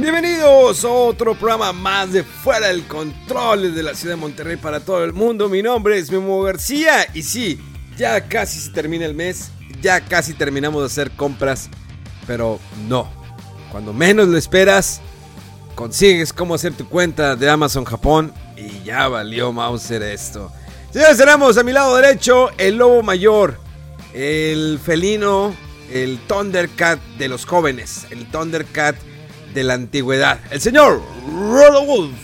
Bienvenidos a otro programa más de Fuera del Control desde la ciudad de Monterrey para todo el mundo. Mi nombre es Memo García y sí, ya casi se termina el mes, ya casi terminamos de hacer compras, pero no. Cuando menos lo esperas, consigues cómo hacer tu cuenta de Amazon Japón y ya valió Mauser esto. Señores, tenemos a mi lado derecho el lobo mayor, el felino, el Thundercat de los jóvenes, el Thundercat de la antigüedad, el señor Wolf.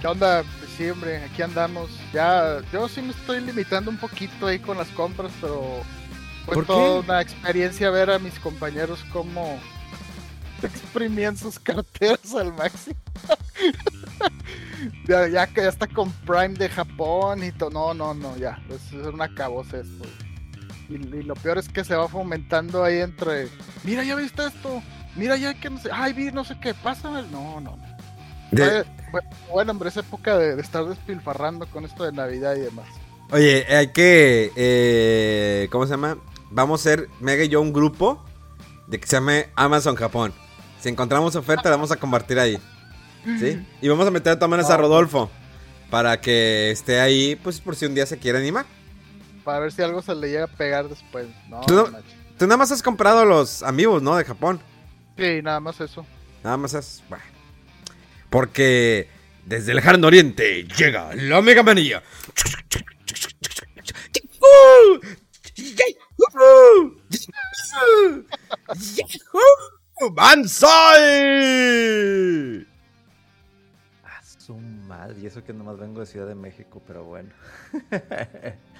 ¿Qué onda? Pues sí, hombre, aquí andamos. Ya, yo sí me estoy limitando un poquito ahí con las compras, pero fue ¿Por toda qué? una experiencia ver a mis compañeros cómo exprimían sus carteras al máximo. ya, ya que ya está con Prime de Japón y todo. No, no, no, ya. Es, es una cabosa esto. Y, y lo peor es que se va fomentando ahí entre. Mira, ya viste esto. Mira, ya que no sé. Ay, vi no sé qué. Pásame. No, no. De- bueno, hombre, es época de, de estar despilfarrando con esto de Navidad y demás. Oye, hay que. eh, ¿Cómo se llama? Vamos a ser, Mega y yo, un grupo de que se llame Amazon Japón. Si encontramos oferta, la vamos a compartir ahí. ¿Sí? Y vamos a meter de todas maneras a Rodolfo. Para que esté ahí, pues por si un día se quiere animar. Para ver si algo se le llega a pegar después. No, Tú no-. Tú nada más has comprado los amigos, ¿no? De Japón. Sí, nada más eso. Nada más es. Bueno. Porque desde el lejano oriente llega la Mega Manía. ¡Banzai! A su madre, y eso que nomás vengo de Ciudad de México, pero bueno.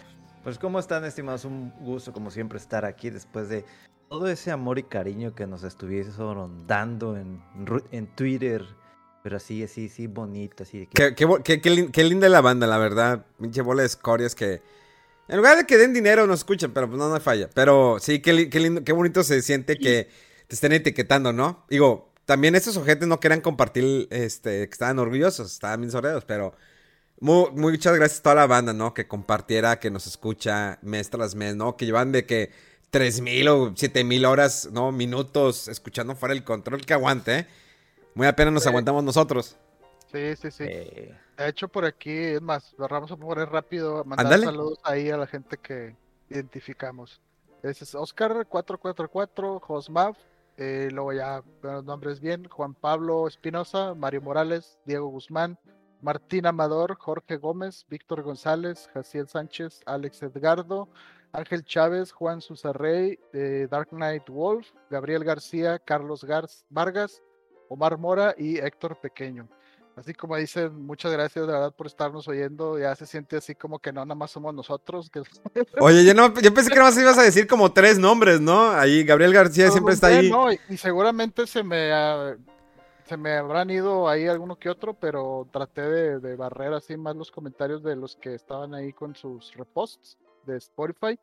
pues cómo están, estimados, un gusto como siempre estar aquí después de todo ese amor y cariño que nos estuvieron dando en, en Twitter, pero así, así, así bonito, así de que... Qué, qué qué- qué lin- qué linda la banda, la verdad. Pinche bola de escorias que. En lugar de que den dinero, nos escuchan, pero pues no, no falla. Pero sí, qué, li- qué lindo, qué bonito se siente que te estén etiquetando, ¿no? Digo, también estos ojetes no querían compartir, este, que estaban orgullosos, estaban bien sordeados, pero. Mu- muchas gracias a toda la banda, ¿no? Que compartiera, que nos escucha mes tras mes, ¿no? Que llevan de que 3000 o 7000 horas, ¿no? Minutos escuchando fuera el control que aguante, ¿eh? Muy apenas nos Sí. aguantamos nosotros. Sí, sí, sí. eh, De hecho, por aquí, es más, vamos a poner rápido, mandar saludos ahí a la gente que identificamos. Ese es Oscar 444, Josmav, eh, luego ya los nombres bien, Juan Pablo Espinosa, Mario Morales, Diego Guzmán, Martín Amador, Jorge Gómez, Víctor González, Jaciel Sánchez, Alex Edgardo, Ángel Chávez, Juan Susarrey, eh, Dark Knight Wolf, Gabriel García, Carlos Garz- Vargas, Omar Mora y Héctor Pequeño. Así como dicen, muchas gracias de verdad por estarnos oyendo. Ya se siente así como que no, nada más somos nosotros. Que... Oye, yo, no, yo pensé que nada más ibas a decir como tres nombres, ¿no? Ahí Gabriel García siempre está ahí. No, y, y seguramente se me, ah, se me habrán ido ahí alguno que otro, pero traté de, barrer así más los comentarios de los que estaban ahí con sus reposts de Spotify.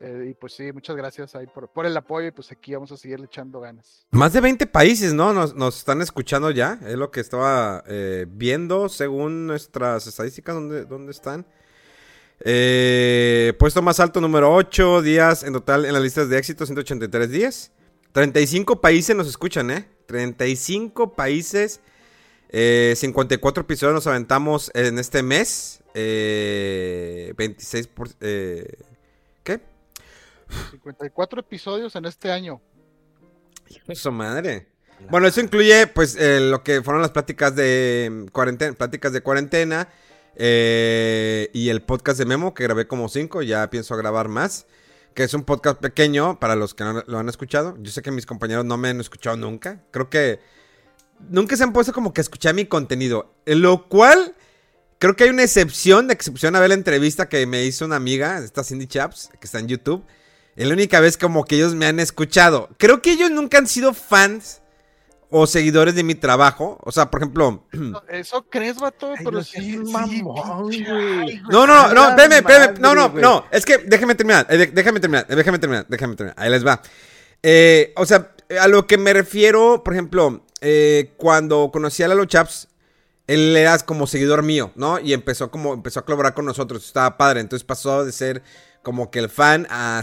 Eh, y pues sí, muchas gracias ahí por, el apoyo y pues aquí vamos a seguir echando ganas. Más de 20 países, ¿no? Nos, nos están escuchando ya. Es lo que estaba eh, viendo según nuestras estadísticas. ¿Dónde, dónde están? Eh, puesto más alto, número 8 días en total en las listas de éxito, 183 días. 35 países nos escuchan, ¿eh? 35 países. Eh, 54 episodios nos aventamos en este mes. Eh, 26 por... eh, ¿Qué? 54 episodios en este año. Eso madre. Bueno, eso incluye, pues, eh, lo que fueron las pláticas de mm, cuarentena, pláticas de cuarentena, Eh, y el podcast de Memo, que grabé como cinco, ya pienso grabar más. Que es un podcast pequeño para los que no lo han escuchado. Yo sé que mis compañeros no me han escuchado nunca. Creo que nunca se han puesto como que escuchar mi contenido. Lo cual, creo que hay una excepción de excepción a ver la entrevista que me hizo una amiga, esta Cindy Chaps, que está en YouTube. Es la única vez como que ellos me han escuchado. Creo que ellos nunca han sido fans o seguidores de mi trabajo. O sea, por ejemplo. Eso crees, vato, pero no sí, sí, mamón, pinche- güey. No, no, no, espérame, espérame. No, no, no. Es que déjeme terminar. eh, Déjame terminar. eh, Déjame terminar. Déjame terminar. Ahí les va. Eh, o sea, a lo que me refiero, por ejemplo, eh, cuando conocí a Lalo Chaps, él era como seguidor mío, ¿no? Y empezó como, empezó a colaborar con nosotros. Estaba padre. Entonces pasó de ser como que el fan a.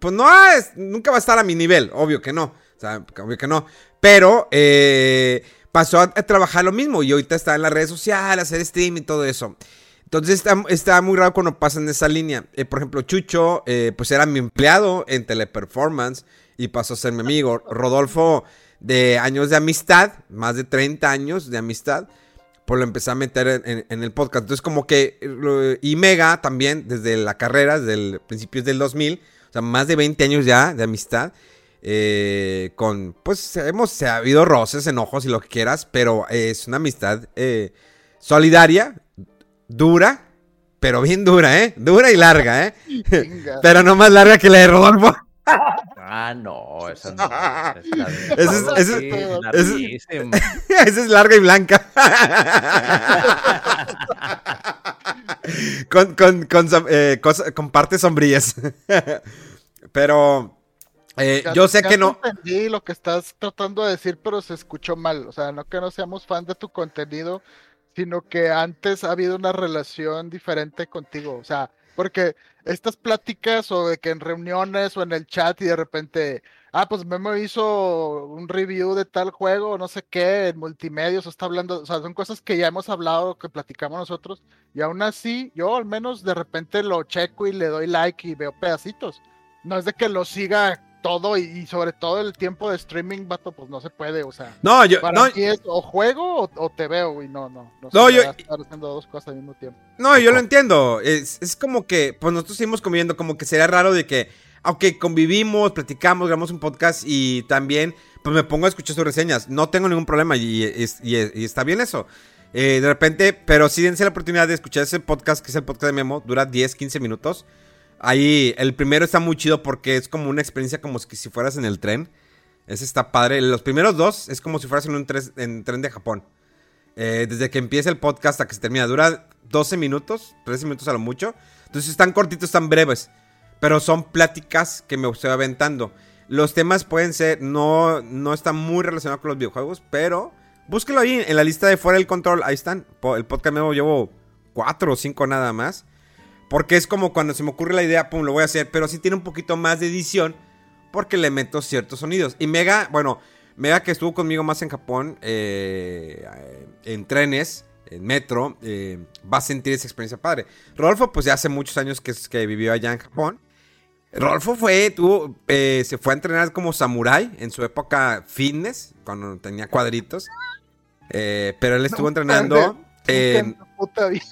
Pues no, es- nunca va a estar a mi nivel. Obvio que no. Sea, que no. Pero eh, pasó a, trabajar lo mismo. Y ahorita está en las redes sociales, hacer stream y todo eso. Entonces está, muy raro cuando pasan esa línea. Eh, por ejemplo, Chucho, eh, pues era mi empleado en Teleperformance y pasó a ser mi amigo. Rodolfo, de años de amistad, más de 30 años de amistad, pues lo empecé a meter en, el podcast. Entonces, como que. Y Mega también, desde la carrera, desde principios del 2000, o sea, más de 20 años ya de amistad. Eh, con, pues, hemos ha habido roces, enojos y lo que quieras, pero es una amistad eh, solidaria, dura, pero bien dura, ¿eh? Dura y larga, ¿eh? Pero no más larga que la de Rodolfo. Ah, no, esa no. esa es- sí, es- larguísima. Esa es larga y blanca. con, con, con, eh, cosa- con partes sombrías. Pero eh, Ya- yo sé ya que no. Entendí lo que estás tratando de decir, pero se escuchó mal. O sea, no que no seamos fan de tu contenido, sino que antes ha habido una relación diferente contigo. O sea, porque estas pláticas o de que en reuniones o en el chat y de repente, ah, pues Memo hizo un review de tal juego, no sé qué, en multimedios, o está hablando, o sea, son cosas que ya hemos hablado, que platicamos nosotros, y aún así, yo al menos de repente lo checo y le doy like y veo pedacitos. No es de que lo siga todo y, y sobre todo el tiempo de streaming, vato, pues no se puede, o sea. No, yo, Para no, mí es o juego o, o te veo, güey, no, no. No, No, yo- estar haciendo dos cosas al mismo tiempo. no, yo lo entiendo. Es, es como que, pues nosotros seguimos conviviendo, como que sería raro de que, aunque convivimos, platicamos, grabamos un podcast y también, pues me pongo a escuchar sus reseñas. No tengo ningún problema y- y está bien eso. Eh, de repente, pero sí dense la oportunidad de escuchar ese podcast, que es el podcast de Memo, dura 10, 15 minutos. Ahí, el primero está muy chido porque es como una experiencia como si, fueras en el tren. Ese está padre. Los primeros dos es como si fueras en un tren de Japón. Eh, desde que empieza el podcast hasta que se termina. Dura 12 minutos, 13 minutos a lo mucho. Entonces están cortitos, están breves. Pero son pláticas que me estoy aventando. Los temas pueden ser, no, no están muy relacionados con los videojuegos, pero búsquelo ahí en la lista de Fuera del Control. Ahí están. El podcast nuevo llevo cuatro o cinco nada más. Porque es como cuando se me ocurre la idea, pum, lo voy a hacer. Pero sí tiene un poquito más de edición. Porque le meto ciertos sonidos. Y Mega, bueno, Mega que estuvo conmigo más en Japón. eh, en trenes, en metro. eh, va a sentir esa experiencia padre. Rodolfo, pues ya hace muchos años que, que vivió allá en Japón. Rodolfo fue, tuvo, eh, se fue a entrenar como samurái en su época fitness, cuando tenía cuadritos. Eh, pero él estuvo entrenando en puta vida.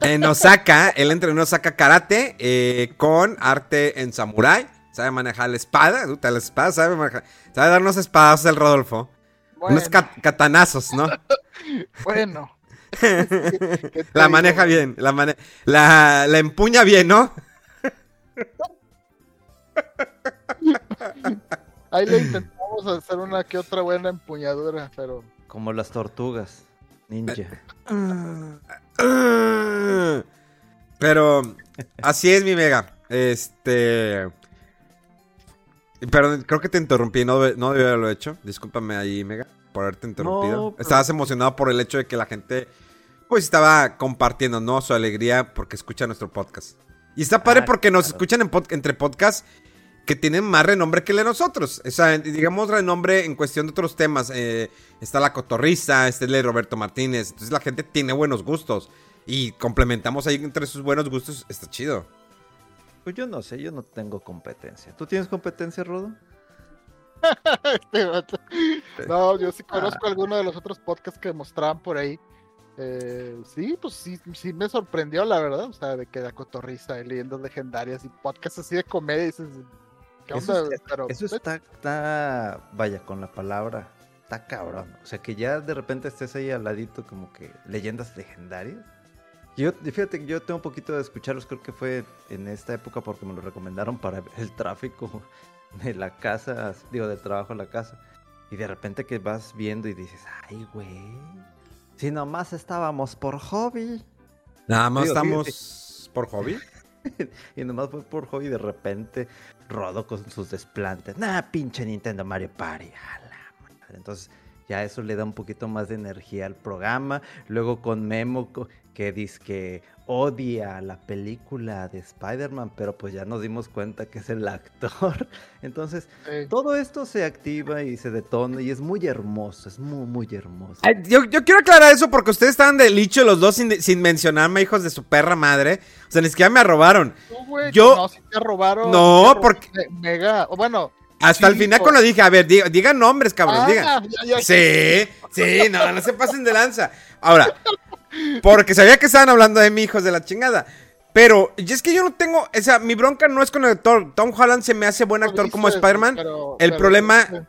En Osaka, él entrenó en Osaka Karate eh, con arte en samurái. Sabe manejar la espada, puta, la espada, sabe manejar. Sabe darnos espadas el Rodolfo. Bueno, Unos cat- catanazos, ¿no? bueno. ¿Qué te La maneja bien, la, mane- la, la empuña bien, ¿no? Ahí le intentamos hacer una que otra buena empuñadura, pero Como las tortugas. Ninja. Pero así es mi mega. Este. Perdón, creo que te interrumpí, no, no haberlo hecho. Discúlpame ahí, Mega, por haberte interrumpido. No, pero- Estabas emocionado por el hecho de que la gente, pues, estaba compartiendo, ¿no? Su alegría porque escucha nuestro podcast. Y está padre Ah, porque nos claro. escuchan en pod- entre podcasts que tienen más renombre que el de nosotros. O sea, digamos renombre en cuestión de otros temas. Eh, está la cotorriza, está el de Roberto Martínez. Entonces la gente tiene buenos gustos. Y complementamos ahí entre sus buenos gustos. Está chido. Pues yo no sé, yo no tengo competencia. ¿Tú tienes competencia, Rodo? Este vato. No, yo sí conozco algunos de los otros podcasts que mostraban por ahí. Eh, sí, pues sí, sí me sorprendió, la verdad. O sea, de que la cotorriza, leyendas legendarias y podcasts así de comedia. Dices, ¿qué Eso, onda? es- Pero, eso está, está, vaya, con la palabra, está cabrón. O sea, que ya de repente estés ahí al ladito como que leyendas legendarias. Yo, fíjate yo tengo un poquito de escucharlos, creo que fue en esta época porque me lo recomendaron para el tráfico de la casa, digo, del trabajo a la casa. Y de repente que vas viendo y dices, ay, güey, si nomás estábamos por hobby. Nada más Digo, estamos por hobby. Y nomás fue por hobby de repente Rodo con sus desplantes. Nah, pinche Nintendo Mario Party. A madre. Entonces ya eso le da un poquito más de energía al programa. Luego con Memo que dice que odia la película de Spider-Man, pero pues ya nos dimos cuenta que es el actor. Entonces todo esto se activa y se detona y es muy hermoso, es muy, muy hermoso. Ay, Yo, yo quiero aclarar eso porque ustedes estaban de licho los dos sin, sin mencionarme, hijos de su perra madre. O sea, ni siquiera me robaron. no, güey, yo- No, si te robaron. No, sí te robaron porque- me- Mega. o Bueno. Hasta el final cuando dije, a ver, diga- digan nombres, cabrón, ah, digan. ya, ya, Sí, sí, no, no se pasen de lanza. Ahora, porque sabía que estaban hablando de mí, hijos de la chingada. Pero, y es que yo no tengo, o sea, mi bronca no es con el actor. Tom Holland se me hace buen actor como Spider-Man. pero- El pero- problema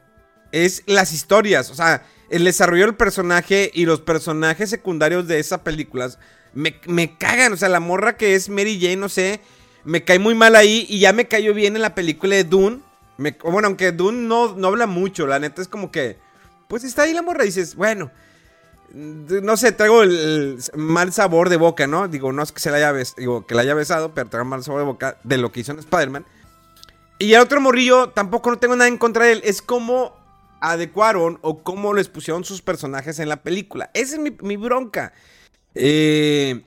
es las historias, o sea, el desarrollo del personaje y los personajes secundarios de esas películas me, me cagan, o sea, la morra que es Mary Jane, no sé, me cae muy mal ahí y ya me cayó bien en la película de Dune. Me- bueno, aunque Dune no, no habla mucho, la neta es como que, pues está ahí la morra y dices, bueno, no sé, traigo el, mal sabor de boca, ¿no? Digo, no es que se la haya, digo, que la haya besado, pero traigo mal sabor de boca de lo que hizo en Spider-Man. Y el otro morrillo, tampoco no tengo nada en contra de él. Es como adecuaron o cómo les pusieron sus personajes en la película. Esa es mi, mi bronca. Eh,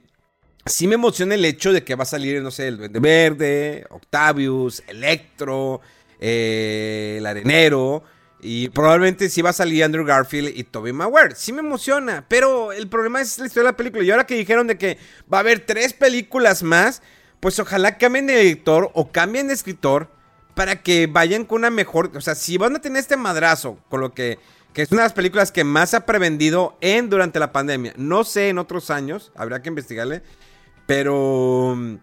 sí me emociona el hecho de que va a salir, no sé, el Duende Verde, Octavius, Electro, eh, el Arenero. Y probablemente sí va a salir Andrew Garfield y Tobey Maguire. Sí me emociona, pero el problema es la historia de la película. Y ahora que dijeron de que va a haber tres películas más, pues ojalá cambien de editor o cambien de escritor para que vayan con una mejor... O sea, si van a tener este madrazo con lo que... Que es una de las películas que más se ha prevendido en durante la pandemia. No sé en otros años, habría que investigarle. Pero... mm,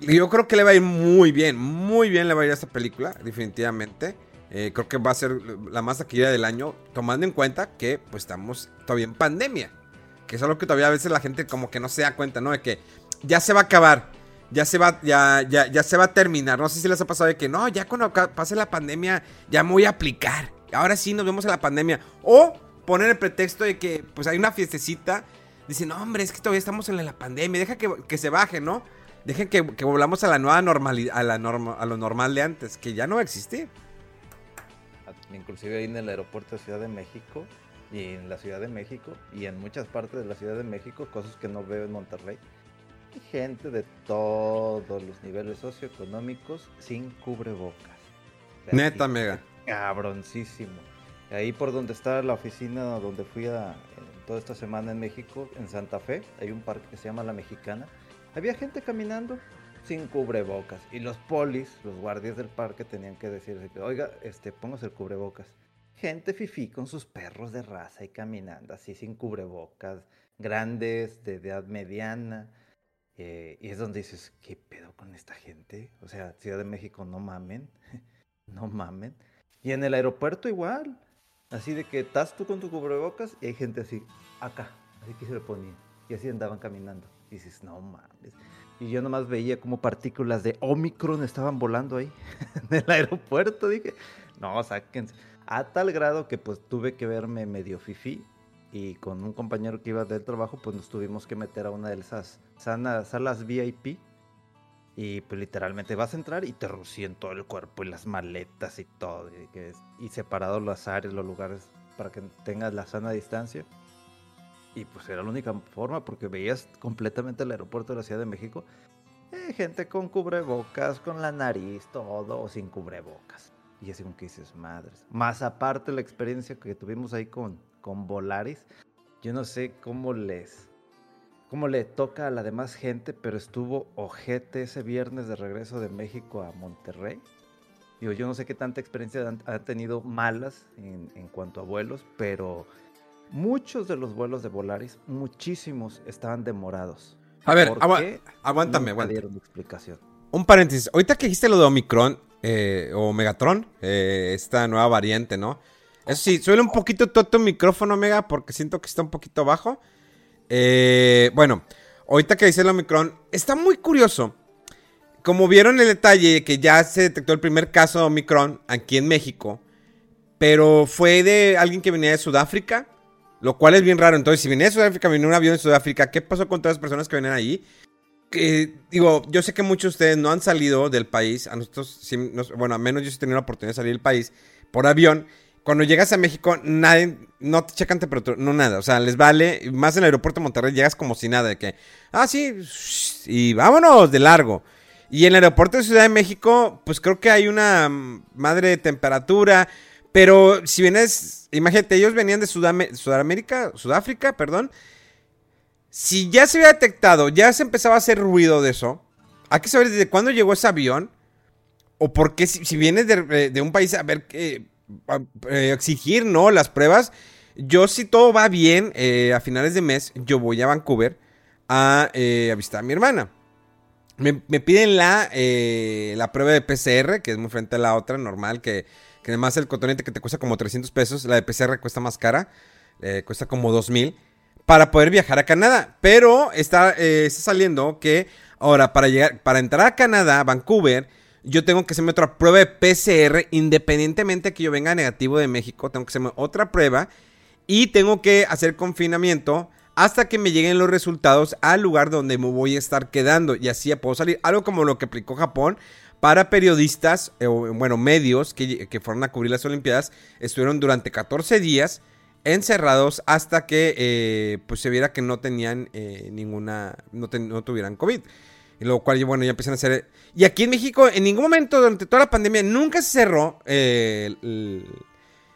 Yo creo que le va a ir muy bien, muy bien le va a ir a esta película, definitivamente. Eh, creo que va a ser la más taquillera del año, tomando en cuenta que pues estamos todavía en pandemia. Que es algo que todavía a veces la gente como que no se da cuenta, ¿no? De que ya se va a acabar, ya se va, ya, ya, se va a terminar. No sé si les ha pasado de que no, ya cuando pase la pandemia ya me voy a aplicar. Ahora sí nos vemos en la pandemia. O poner el pretexto de que pues hay una fiestecita. Dicen, no, hombre, es que todavía estamos en la pandemia. Deja que, que se baje, ¿no? Dejen que, volvamos a la nueva normalidad, a, norma, a lo normal de antes, que ya no va. Inclusive ahí en el aeropuerto de Ciudad de México y en la Ciudad de México y en muchas partes de la Ciudad de México, cosas que no veo en Monterrey. Hay gente de todos los niveles socioeconómicos sin cubrebocas. O sea, Neta, sí, mega. Cabroncísimo. Ahí por donde está la oficina donde fui a, en toda esta semana en México, en Santa Fe, hay un parque que se llama La Mexicana. Había gente caminando sin cubrebocas y los polis, los guardias del parque tenían que decirle, que, oiga, este, póngase el cubrebocas. Gente fifí con sus perros de raza y caminando así sin cubrebocas, grandes, de edad mediana. eh, y es donde dices, ¿qué pedo con esta gente? O sea, Ciudad de México, no mamen, no mamen. Y en el aeropuerto igual. Así de que estás tú con tu cubrebocas y hay gente así, acá, así que se lo ponían. Y así andaban caminando. Y dices, no mames. Y yo nomás veía como partículas de Omicron estaban volando ahí en el aeropuerto. Dije, no, sáquense. A tal grado que pues tuve que verme medio fifí. Y con un compañero que iba del trabajo, pues nos tuvimos que meter a una de esas sana- salas VIP. Y pues literalmente vas a entrar y te rocían todo el cuerpo y las maletas y todo. Y, que y separados las áreas, los lugares para que tengas la sana distancia. Y pues era la única forma porque veías completamente el aeropuerto de la Ciudad de México. eh, gente con cubrebocas, con la nariz, todo, o sin cubrebocas. Y así como que dices, madres. Más aparte la experiencia que tuvimos ahí con, con Volaris. Yo no sé cómo les, cómo le toca a la demás gente, pero estuvo ojete ese viernes de regreso de México a Monterrey. Digo, yo no sé qué tanta experiencia han, han tenido malas en, en cuanto a vuelos, pero muchos de los vuelos de Volaris, muchísimos estaban demorados. A ver, ¿Por agua- qué? aguántame, aguántame. explicación. Un paréntesis. Ahorita que dijiste lo de Omicron eh, o Megatron, eh, esta nueva variante, ¿no? Eso sí, suele un poquito todo tu micrófono, Mega, porque siento que está un poquito bajo. Eh, bueno, ahorita que dice el Omicron, está muy curioso. Como vieron el detalle que ya se detectó el primer caso de Omicron aquí en México, pero fue de alguien que venía de Sudáfrica, lo cual es bien raro. Entonces, si venía de Sudáfrica, venía un avión de Sudáfrica, ¿qué pasó con todas las personas que venían ahí? que digo, yo sé que muchos de ustedes no han salido del país, a nosotros, nos- bueno, al menos yo he tenido la oportunidad de salir del país por avión. Cuando llegas a México, no te checan temperatura, no nada, o sea, les vale, más en el aeropuerto de Monterrey llegas como si nada, de que, ah, sí, y vámonos de largo. Y en el aeropuerto de Ciudad de México, pues creo que hay una mm, madre de temperatura, pero si vienes, imagínate, ellos venían de Sudamérica, Sudáfrica, perdón, si ya se había detectado, ya se empezaba a hacer ruido de eso, hay que saber desde cuándo llegó ese avión. O por qué, si, vienes de, eh, de un país a ver qué. a- eh, exigir, ¿no? Las pruebas. Yo, si todo va bien, eh, a finales de mes, yo voy a Vancouver a, eh, a visitar a mi hermana. Me, me piden la, eh, la prueba de PCR, que es muy frente a la otra, normal, que, que además el cotonete que te cuesta como 300 pesos, la de PCR cuesta más cara, eh, cuesta como 2000 para poder viajar a Canadá. Pero está, eh, está saliendo que ahora para llegar, para entrar a Canadá, Vancouver, yo tengo que hacerme otra prueba de PCR, independientemente que yo venga negativo de México, tengo que hacerme otra prueba y tengo que hacer confinamiento hasta que me lleguen los resultados al lugar donde me voy a estar quedando y así ya puedo salir. Algo como lo que aplicó Japón para periodistas, eh, bueno, medios que, que fueron a cubrir las Olimpiadas, estuvieron durante 14 días encerrados hasta que eh, pues se viera que no tenían eh, ninguna, no, ten- no tuvieran COVID. Y lo cual, bueno, ya empiezan a hacer... Y aquí en México, en ningún momento durante toda la pandemia, nunca se cerró, eh,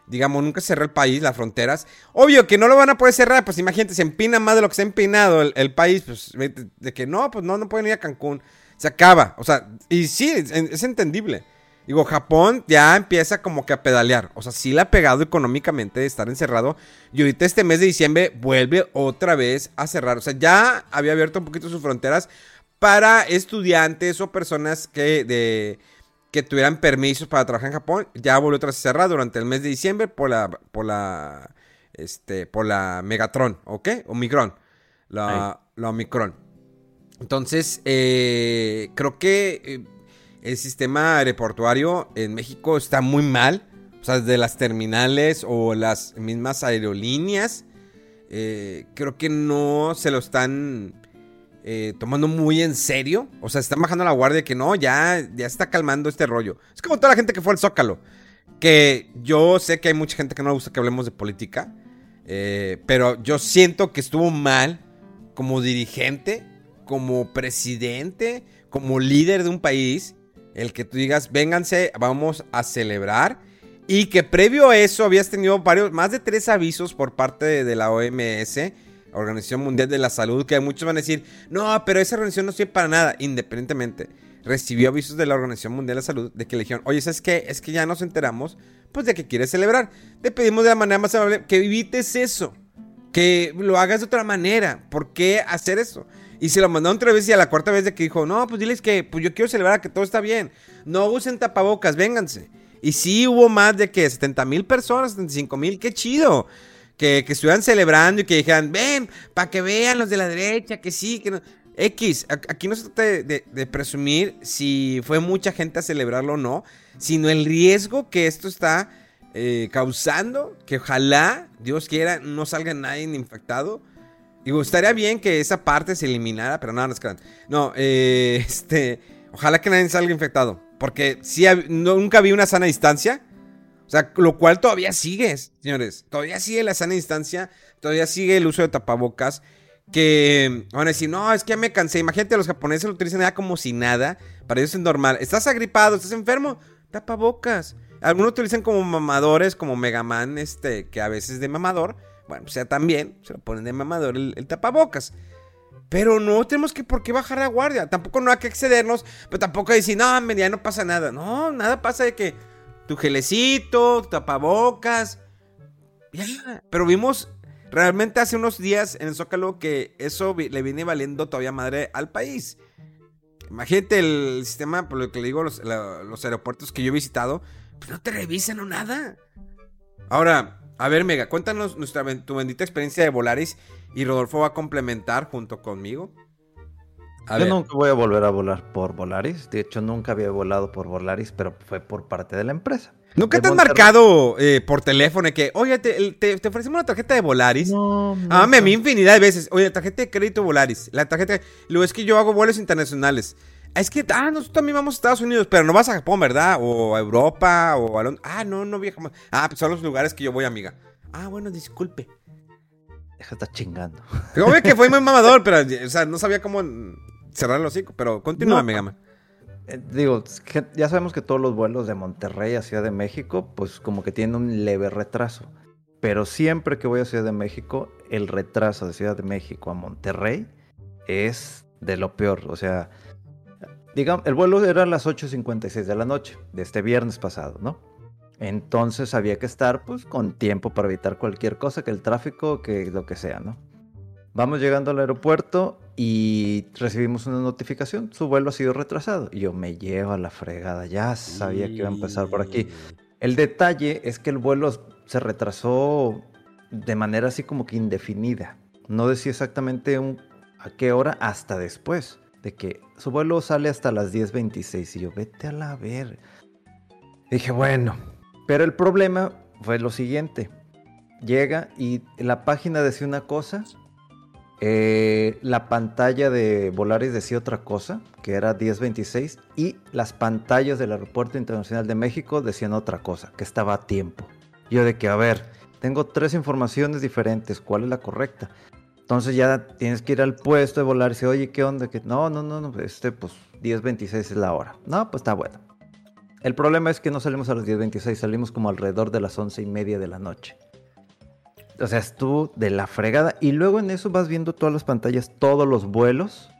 digamos, nunca se cerró el país, las fronteras. Obvio que no lo van a poder cerrar, pues imagínate, se empina más de lo que se ha empinado el, el país, pues de que no, pues no, no pueden ir a Cancún. Se acaba, o sea, y sí, es, es entendible. Digo, Japón ya empieza como que a pedalear. O sea, sí le ha pegado económicamente de estar encerrado. Y ahorita este mes de diciembre vuelve otra vez a cerrar. O sea, ya había abierto un poquito sus fronteras para estudiantes o personas que, de, que tuvieran permisos para trabajar en Japón. Ya volvió otra vez a cerrar durante el mes de diciembre por la, por la, este, por la Megatron, ¿ok? Omicron. La, la Omicron. Entonces, eh, creo que eh, el sistema aeroportuario en México está muy mal. O sea, desde las terminales o las mismas aerolíneas. eh, creo que no se lo están eh, tomando muy en serio. O sea, están bajando la guardia que no, ya, ya está calmando este rollo. Es como toda la gente que fue al Zócalo. Que yo sé que hay mucha gente que no le gusta que hablemos de política. eh, pero yo siento que estuvo mal como dirigente, como presidente, como líder de un país. El que tú digas, vénganse, vamos a celebrar. Y que previo a eso habías tenido varios, más de tres avisos por parte de, la OMS, Organización Mundial de la Salud, que muchos van a decir, no, pero esa organización no sirve para nada, independientemente. Recibió avisos de la Organización Mundial de la Salud de que le dijeron, oye, ¿sabes qué? Es que ya nos enteramos, pues de que quieres celebrar. Te pedimos de la manera más amable que evites eso, que lo hagas de otra manera. ¿Por qué hacer eso? Y se lo mandaron otra vez y a la cuarta vez de que dijo, no, pues diles que pues yo quiero celebrar que todo está bien. No usen tapabocas, vénganse. Y sí hubo más de que 70 mil personas, 75 mil, qué chido. Que, que estuvieran celebrando y que dijeran, ven, para que vean los de la derecha, que sí, que no. X, aquí no se trata de presumir si fue mucha gente a celebrarlo o no, sino el riesgo que esto está eh, causando, que ojalá, Dios quiera, no salga nadie infectado. Digo, estaría bien que esa parte se eliminara, pero no, no es que... No, este... Ojalá que nadie salga infectado. Porque sí, nunca vi una sana distancia. O sea, lo cual todavía sigue, señores. Todavía sigue la sana distancia. Todavía sigue el uso de tapabocas. Que van a decir, no, es que ya me cansé. Imagínate, los japoneses lo utilizan ya como si nada. Para ellos es normal. Estás agripado, estás enfermo. Tapabocas. Algunos utilizan como mamadores, como Megaman, este, que a veces de mamador. Bueno, pues ya también se lo ponen de mamador el, tapabocas. Pero no tenemos que por qué bajar la guardia. Tampoco no hay que excedernos. Pero tampoco decir, no, ya no pasa nada. No, nada pasa de que tu gelecito, tu tapabocas. Ya. Pero vimos realmente hace unos días en el Zócalo que eso le viene valiendo todavía madre al país. Imagínate el sistema, por lo que le digo, los, aeropuertos que yo he visitado, pues no te revisan o nada. Ahora, a ver, Mega, cuéntanos nuestra, tu bendita experiencia de Volaris y Rodolfo va a complementar junto conmigo. Yo nunca voy a volver a volar por Volaris. De hecho, nunca había volado por Volaris, pero fue por parte de la empresa. ¿Nunca te han marcado eh, por teléfono que, oye, te, ofrecemos una tarjeta de Volaris? No, ah, a mí infinidad de veces. Oye, tarjeta de crédito Volaris. La tarjeta. Luego es que yo hago vuelos internacionales. Es que, ah, nosotros también vamos a Estados Unidos, pero no vas a Japón, ¿verdad? O a Europa, o a Londres. Ah, no, no viajamos. Ah, pues son los lugares que yo voy, amiga. Ah, bueno, disculpe. Deja de estar chingando. Obvio que fue muy mamador, pero, o sea, no sabía cómo cerrar el hocico, pero continúa, amiga. Eh, digo, ya sabemos que todos los vuelos de Monterrey a Ciudad de México, pues como que tienen un leve retraso. Pero siempre que voy a Ciudad de México, el retraso de Ciudad de México a Monterrey es de lo peor. O sea, digamos, el vuelo era a las 8.56 de la noche, de este viernes pasado, ¿no? Entonces había que estar pues con tiempo para evitar cualquier cosa, que el tráfico, que lo que sea, ¿no? Vamos llegando al aeropuerto y recibimos una notificación, su vuelo ha sido retrasado. Y yo me llevo a la fregada, ya sabía que iba a empezar por aquí. El detalle es que el vuelo se retrasó de manera así como que indefinida. No decía exactamente a qué hora hasta después de que su vuelo sale hasta las 10.26 y yo vete a la ver. Dije, bueno, pero el problema fue lo siguiente. Llega y la página decía una cosa eh, la pantalla de Volaris decía otra cosa, que era 1026, y las pantallas del Aeropuerto Internacional de México decían otra cosa, que estaba a tiempo. Yo de que, a ver, tengo tres informaciones diferentes, ¿cuál es la correcta? Entonces ya tienes que ir al puesto de Volaris y oye, ¿qué onda? Que no, no, no, no, este, pues 10.26 es la hora. No, pues está bueno. El problema es que no salimos a las 10.26, salimos como alrededor de las once y media de la noche. O sea, estuvo de la fregada. Y luego en eso vas viendo todas las pantallas, todos los vuelos.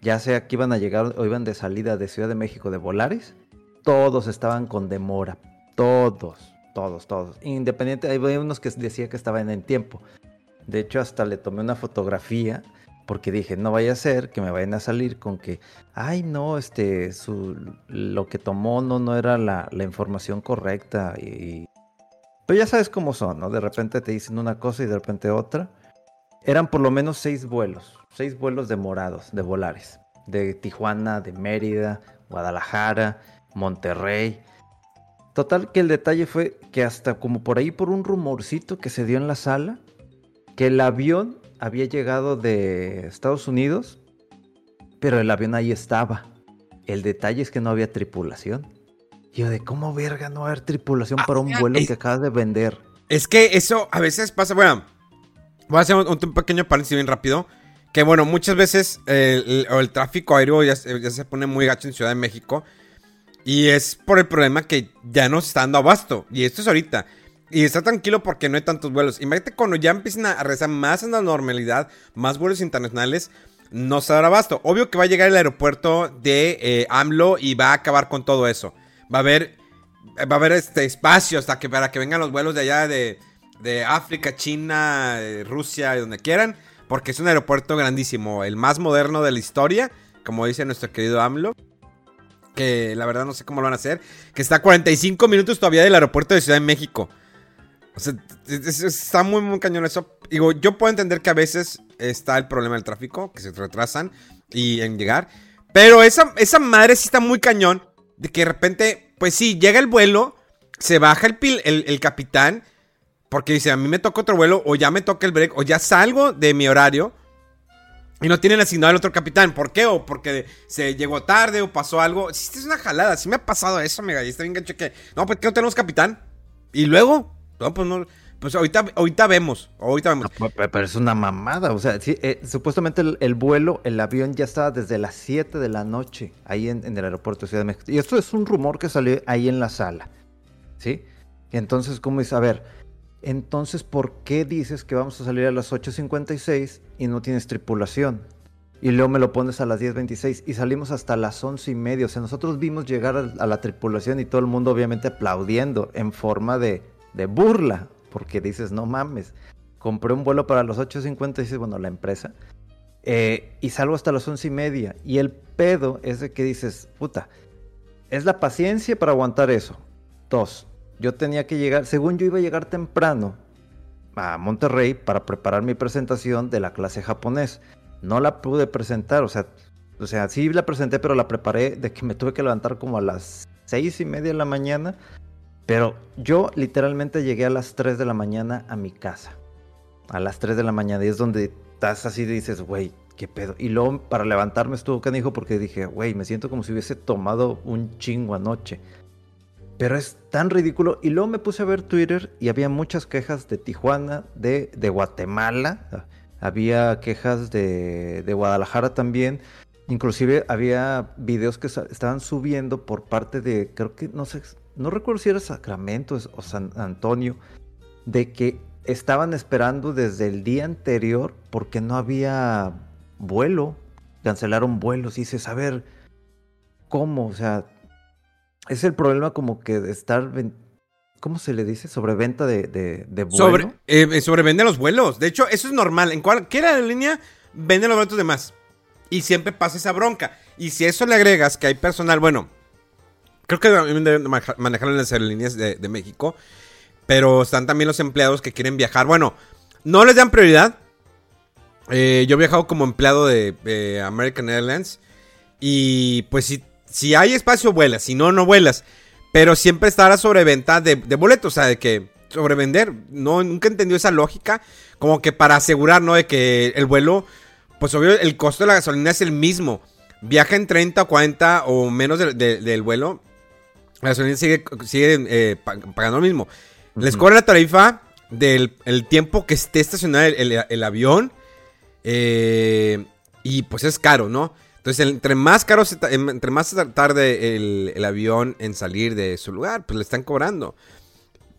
Ya sea que iban a llegar o iban de salida de Ciudad de México de Volaris. Todos estaban con demora. Todos, todos, todos. Independiente, hay unos que decía que estaban en tiempo. De hecho, hasta le tomé una fotografía porque dije, no vaya a ser que me vayan a salir con que, ay, no, este, su, lo que tomó no, no era la, la información correcta y, pero ya sabes cómo son, ¿no? De repente te dicen una cosa y de repente otra. Eran por lo menos seis vuelos, seis vuelos demorados, de volares. De Tijuana, de Mérida, Guadalajara, Monterrey. Total que el detalle fue que hasta como por ahí por un rumorcito que se dio en la sala, que el avión había llegado de Estados Unidos, pero el avión ahí estaba. El detalle es que no había tripulación. Yo de cómo verga no haber tripulación para un ah, vuelo que acabas de vender. Es que eso a veces pasa, bueno, voy a hacer un, pequeño paréntesis bien rápido. Que bueno, muchas veces el, el, tráfico aéreo ya, se pone muy gacho en Ciudad de México. Y es por el problema que ya no se está dando abasto. Y esto es ahorita. Y está tranquilo porque no hay tantos vuelos. Imagínate cuando ya empiecen a rezar más en la normalidad, más vuelos internacionales, no se dará abasto. Obvio que va a llegar el aeropuerto de eh, AMLO y va a acabar con todo eso va a haber, va a haber este espacio hasta que para que vengan los vuelos de allá de, de África, China, eh, Rusia, y donde quieran, porque es un aeropuerto grandísimo, el más moderno de la historia, como dice nuestro querido AMLO. Que la verdad no sé cómo lo van a hacer. Que está a 45 minutos todavía del aeropuerto de Ciudad de México. O sea, está muy, muy cañón eso. Digo, yo puedo entender que a veces está el problema del tráfico, que se retrasan y en llegar. Pero esa, esa madre sí está muy cañón de que de repente, pues sí, llega el vuelo, se baja el, el, capitán, porque dice, a mí me toca otro vuelo, o ya me toca el break, o ya salgo de mi horario. Y no tienen asignado al otro capitán. ¿Por qué? O porque se llegó tarde o pasó algo. Si es una jalada. Si me ha pasado eso, mega. Y está bien gancho que. No, pues que no tenemos capitán. Y luego. No, pues no. Pues ahorita, ahorita vemos. Ahorita vemos. pero es una mamada. O sea, eh, supuestamente el, vuelo, el avión ya estaba desde las 7 de la noche ahí en, el aeropuerto de Ciudad de México. Y esto es un rumor que salió ahí en la sala. ¿Sí? Y entonces, ¿cómo dice? A ver, entonces, ¿por qué dices que vamos a salir a las 8.56 y no tienes tripulación? Y luego me lo pones a las 10.26 y salimos hasta las 11 y media. O sea, nosotros vimos llegar a, la tripulación y todo el mundo obviamente aplaudiendo en forma de, de burla porque dices, no mames, compré un vuelo para las 8.56, bueno, la empresa, eh, y salgo hasta las once y media. Y el pedo es de que dices, puta, es la paciencia para aguantar eso. Dos, yo tenía que llegar, según yo iba a llegar temprano a Monterrey para preparar mi presentación de la clase japonés. No la pude presentar, o sea, o sea, sí la presenté, pero la preparé de que me tuve que levantar como a las seis y media de la mañana. Pero yo literalmente llegué a las 3 de la mañana a mi casa. A las 3 de la mañana. Y es donde estás así y dices, güey, qué pedo. Y luego para levantarme estuvo canijo porque dije, güey, me siento como si hubiese tomado un chingo anoche. Pero es tan ridículo. Y luego me puse a ver Twitter y había muchas quejas de Tijuana, de, de Guatemala. Había quejas de, de Guadalajara también. Inclusive había videos que estaban subiendo por parte de, creo que, no sé, no recuerdo si era Sacramento o San Antonio, de que estaban esperando desde el día anterior porque no había vuelo, cancelaron vuelos. Y dices, a ver, ¿cómo? O sea, es el problema como que de estar, ¿cómo se le dice? Sobreventa de, de, de vuelo. Sobre, eh, sobrevenden los vuelos. De hecho, eso es normal. En cualquier aerolínea venden los boletos de más. Y siempre pasa esa bronca. Y si eso le agregas que hay personal, bueno, creo que deben manejar en las aerolíneas de, México. Pero están también los empleados que quieren viajar. Bueno, no les dan prioridad. Eh, yo he viajado como empleado de American Airlines. Y pues si, hay espacio, vuelas. Si no, no vuelas. Pero siempre está la sobreventa de, de boletos. O sea, de que sobrevender. No, nunca he entendido esa lógica. Como que para asegurar, ¿no? De que el vuelo. Pues obvio, el costo de la gasolina es el mismo. Viaja en 30 o 40 o menos del vuelo. La gasolina sigue, sigue eh, pagando lo mismo. Les cobra la tarifa del el tiempo que esté estacionado el, avión. Eh, y pues es caro, ¿no? Entonces, entre más caro, entre más tarde el, avión en salir de su lugar, pues le están cobrando.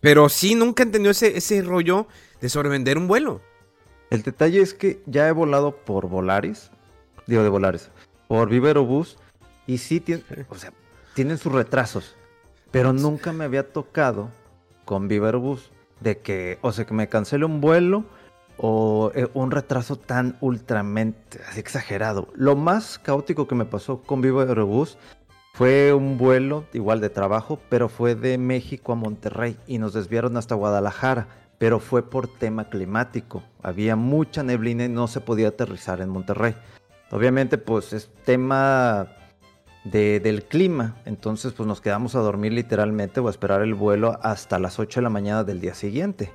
Pero sí, nunca entendió ese, ese rollo de sobrevender un vuelo. El detalle es que ya he volado por Volaris, digo de Volaris, por Vivero Bus, y sí, tiene, o sea, tienen sus retrasos, pero nunca me había tocado con Viverbus de que, o sea, que me cancele un vuelo o eh, un retraso tan ultramente exagerado. Lo más caótico que me pasó con Viverbus fue un vuelo igual de trabajo, pero fue de México a Monterrey y nos desviaron hasta Guadalajara, pero fue por tema climático. Había mucha neblina y no se podía aterrizar en Monterrey. Obviamente, pues es tema del clima. Entonces, pues nos quedamos a dormir literalmente o a esperar el vuelo hasta las 8 de la mañana del día siguiente.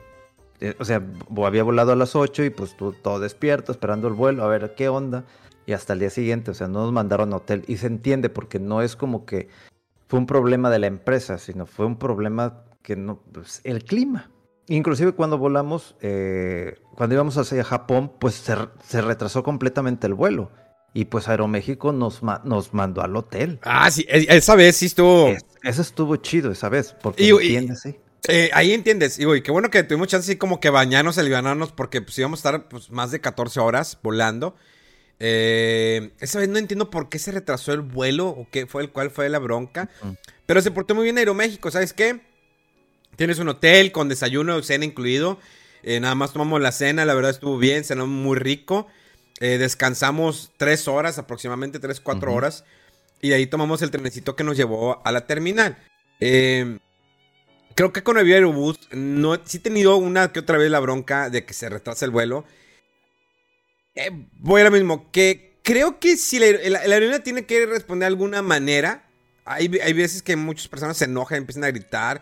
Eh, o sea, había volado a las 8 y pues todo despierto, esperando el vuelo, a ver qué onda. Y hasta el día siguiente, o sea, no nos mandaron a hotel. Y se entiende porque no es como que fue un problema de la empresa, sino fue un problema que no, pues, el clima. Inclusive cuando volamos, eh, cuando íbamos hacia Japón, pues se retrasó completamente el vuelo. Y pues Aeroméxico nos, nos mandó al hotel. Ah, sí, e, esa vez sí estuvo. eso estuvo chido esa vez, porque entiendes, sí. Eh, ahí entiendes, y qué bueno que tuvimos chance así como que bañarnos, aliviarnos, porque pues íbamos a estar pues, más de 14 horas volando. Eh, esa vez no entiendo por qué se retrasó el vuelo o qué fue el cuál fue la bronca. Pero se portó muy bien Aeroméxico, ¿sabes qué? Tienes un hotel con desayuno, cena incluido. Eh, nada más tomamos la cena, la verdad estuvo bien, cenó muy rico. Eh, descansamos tres horas, aproximadamente tres, cuatro horas. Y de ahí tomamos el trenecito que nos llevó a la terminal. Eh, creo que con el Aerobús no, sí he tenido una que otra vez la bronca de que se retrasa el vuelo. Eh, voy a lo mismo, que creo que si la, aerolínea tiene que responder de alguna manera, hay, hay veces que muchas personas se enojan, empiezan a gritar.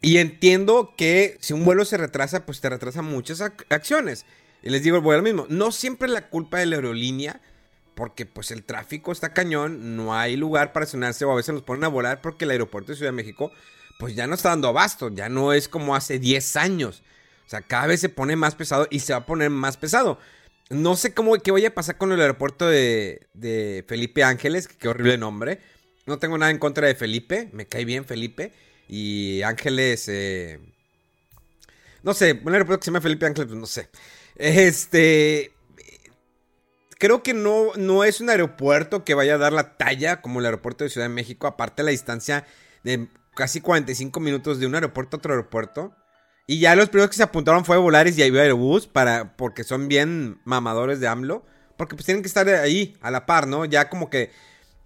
Y entiendo que si un vuelo se retrasa, pues te retrasa muchas acciones. Y les digo, voy lo mismo. No siempre es la culpa de la aerolínea. Porque pues el tráfico está cañón. No hay lugar para estacionarse. O a veces nos ponen a volar porque el aeropuerto de Ciudad de México. Pues ya no está dando abasto. Ya no es como hace 10 años. O sea, cada vez se pone más pesado. Y se va a poner más pesado. No sé cómo qué vaya a pasar con el aeropuerto de, de Felipe Ángeles. Qué horrible nombre. No tengo nada en contra de Felipe. Me cae bien Felipe. Y Ángeles. Eh... No sé, un aeropuerto que se llama Felipe Ángeles, pues no sé. Este. Creo que no, no es un aeropuerto que vaya a dar la talla como el aeropuerto de Ciudad de México. Aparte, la distancia de casi 45 minutos de un aeropuerto a otro aeropuerto. Y ya los primeros que se apuntaron fue Volaris y Aerobús para, porque son bien mamadores de AMLO. Porque pues tienen que estar ahí, a la par, ¿no? Ya como que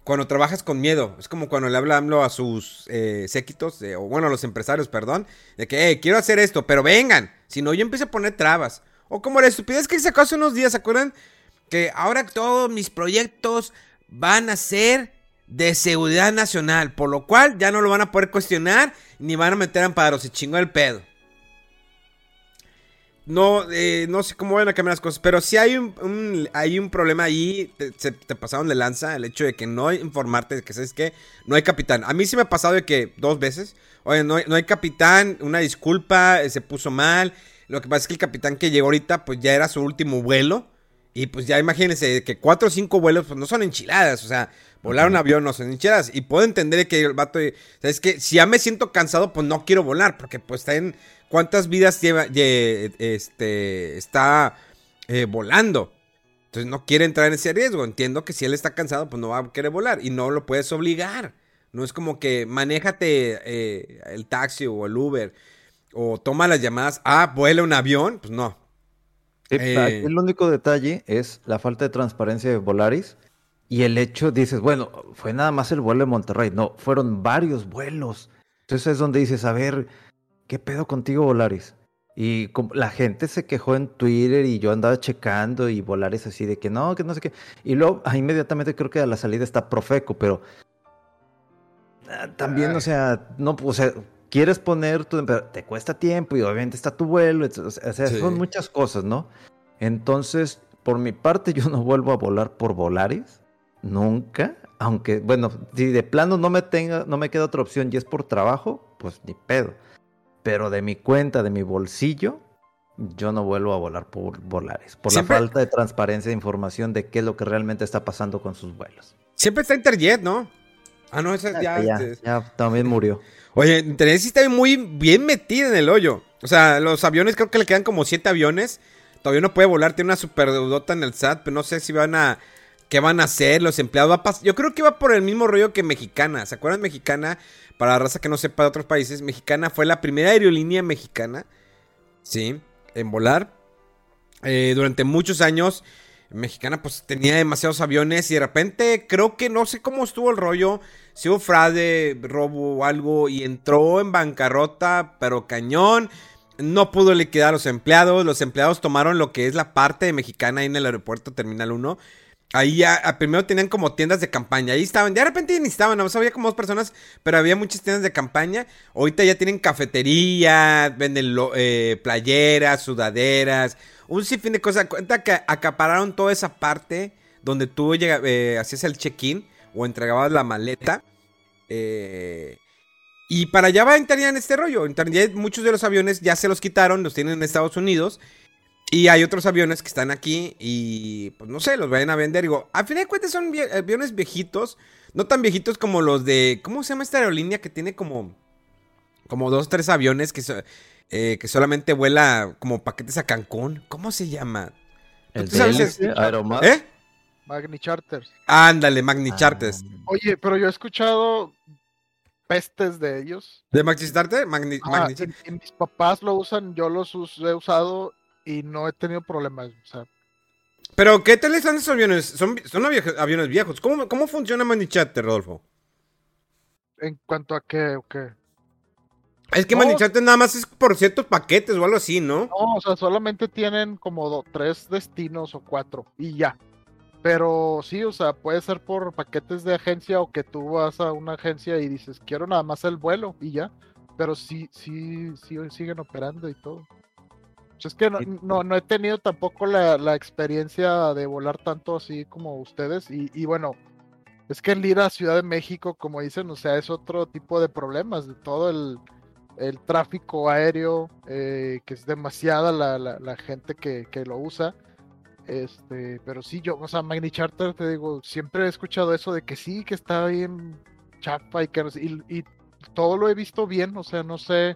cuando trabajas con miedo, es como cuando le habla AMLO a sus eh, séquitos, o bueno, a los empresarios, perdón, de que, hey, quiero hacer esto, pero vengan, si no yo empiezo a poner trabas. O como la estupidez que sacó hace unos días, ¿se acuerdan? Que ahora todos mis proyectos van a ser de seguridad nacional, por lo cual ya no lo van a poder cuestionar ni van a meter amparos, se chingó el pedo. No, eh, no sé cómo van a cambiar las cosas, pero si hay un, hay un problema ahí, te, se, te pasaron de lanza el hecho de que no informarte de que, ¿sabes que No hay capitán. A mí sí me ha pasado de que dos veces, oye, no hay, no hay capitán, una disculpa, eh, se puso mal. Lo que pasa es que el capitán que llegó ahorita, pues ya era su último vuelo. Y pues ya imagínense que cuatro o cinco vuelos, pues no son enchiladas, o sea, volar un avión no son enchiladas. Y puedo entender que el vato, ¿sabes que Si ya me siento cansado, pues no quiero volar, porque pues está en cuántas vidas lleva, este, está eh, volando. Entonces no quiere entrar en ese riesgo. Entiendo que si él está cansado, pues no va a querer volar. Y no lo puedes obligar. No es como que manéjate eh, el taxi o el Uber. O toma las llamadas. Ah, vuela un avión. Pues no. Eh, el único detalle es la falta de transparencia de Volaris. Y el hecho, dices, bueno, fue nada más el vuelo de Monterrey. No, fueron varios vuelos. Entonces es donde dices, a ver, ¿qué pedo contigo, Volaris? Y la gente se quejó en Twitter y yo andaba checando y Volaris así de que no, que no sé qué. Y luego ah, inmediatamente creo que a la salida está Profeco, pero ah, también, o sea, no, o sea, quieres poner tu, te cuesta tiempo y obviamente está tu vuelo, o sea, son muchas cosas, ¿no? Entonces, por mi parte, yo no vuelvo a volar por Volaris, nunca, aunque, bueno, si de plano no me tenga, no me queda otra opción y es por trabajo, pues ni pedo pero de mi cuenta, de mi bolsillo, yo no vuelvo a volar por volares, por la falta de transparencia de información de qué es lo que realmente está pasando con sus vuelos. Siempre está Interjet, ¿no? Ah, no, esa ya, ya, ya, también murió. Oye, Interjet sí está muy bien metida en el hoyo. O sea, los aviones creo que le quedan como siete aviones. Todavía no puede volar, tiene una super deudota en el SAT, pero no sé si van a... ¿Qué van a hacer los empleados? Va Yo creo que va por el mismo rollo que Mexicana. ¿Se acuerdan Mexicana? para la raza que no sepa de otros países, Mexicana fue la primera aerolínea mexicana, ¿sí? En volar. Eh, durante muchos años, Mexicana pues tenía demasiados aviones y de repente creo que no sé cómo estuvo el rollo, si hubo fraude, robo o algo y entró en bancarrota, pero cañón. No pudo liquidar a los empleados. Los empleados tomaron lo que es la parte de Mexicana ahí en el aeropuerto Terminal 1 Ahí ya, primero tenían como tiendas de campaña. Ahí estaban, de repente ni estaban, no había como dos personas, pero había muchas tiendas de campaña. Ahorita ya tienen cafetería, venden eh, playeras, sudaderas, un sinfín de cosas. Cuenta que acapararon toda esa parte donde tú eh, hacías el check-in o entregabas la maleta. Eh, y para allá va en este rollo. muchos de los aviones ya se los quitaron, los tienen en Estados Unidos. Y hay otros aviones que están aquí y, pues no sé, los vayan a vender. Digo, a fin de cuentas son aviones viejitos, no tan viejitos como los de, ¿cómo se llama esta aerolínea que tiene como, como dos, tres aviones que, eh, que solamente vuela como paquetes a Cancún? ¿Cómo se llama? ¿El de Aeromar? ¿Eh? Magni Charters. Ándale, Magni Charters. Ah. Oye, pero yo he escuchado pestes de ellos. ¿De Magni Charters? Magni, mis papás lo usan, yo los he usado y no he tenido problemas. O sea. Pero, ¿qué tal están esos aviones? Son, son aviones viejos. ¿Cómo, cómo funciona Manichate, Rodolfo? ¿En cuanto a qué o qué? Es que no, nada más es por ciertos paquetes o algo así, ¿no? No, o sea, solamente tienen como tres destinos o cuatro y ya. Pero sí, o sea, puede ser por paquetes de agencia o que tú vas a una agencia y dices, quiero nada más el vuelo y ya. Pero sí, sí, sí siguen operando y todo. Pues es que no, no, he tenido tampoco la, experiencia de volar tanto así como ustedes. Y, bueno, es que el ir a Ciudad de México, como dicen, o sea, es otro tipo de problemas, de todo el, tráfico aéreo, eh, que es demasiada la, gente que, lo usa. Este, pero sí, yo, o sea, Magni Charter, te digo, siempre he escuchado eso de que sí, que está bien chapa y que y, y todo lo he visto bien, o sea, no sé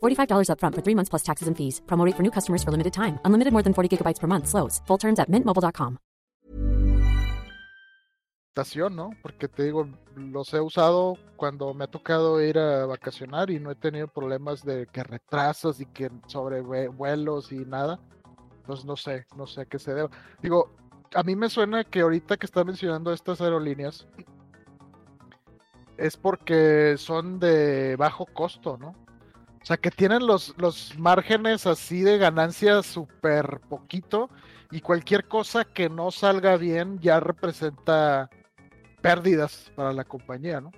$45 upfront for three months plus taxes and fees. Promo rate for new customers for limited time. Unlimited more than 40 gigabytes per month. Slows. Full terms at mintmobile.com. ¿no? Porque te digo, los he usado cuando me ha tocado ir a vacacionar y no he tenido problemas de que retrasos y que sobre vuelos y nada. Entonces no sé, no sé a qué se debe. Digo, a mí me suena que ahorita que está mencionando estas aerolíneas es porque son de bajo costo, ¿no? O sea, que tienen los, los márgenes así de ganancia súper poquito y cualquier cosa que no salga bien ya representa pérdidas para la compañía, ¿no?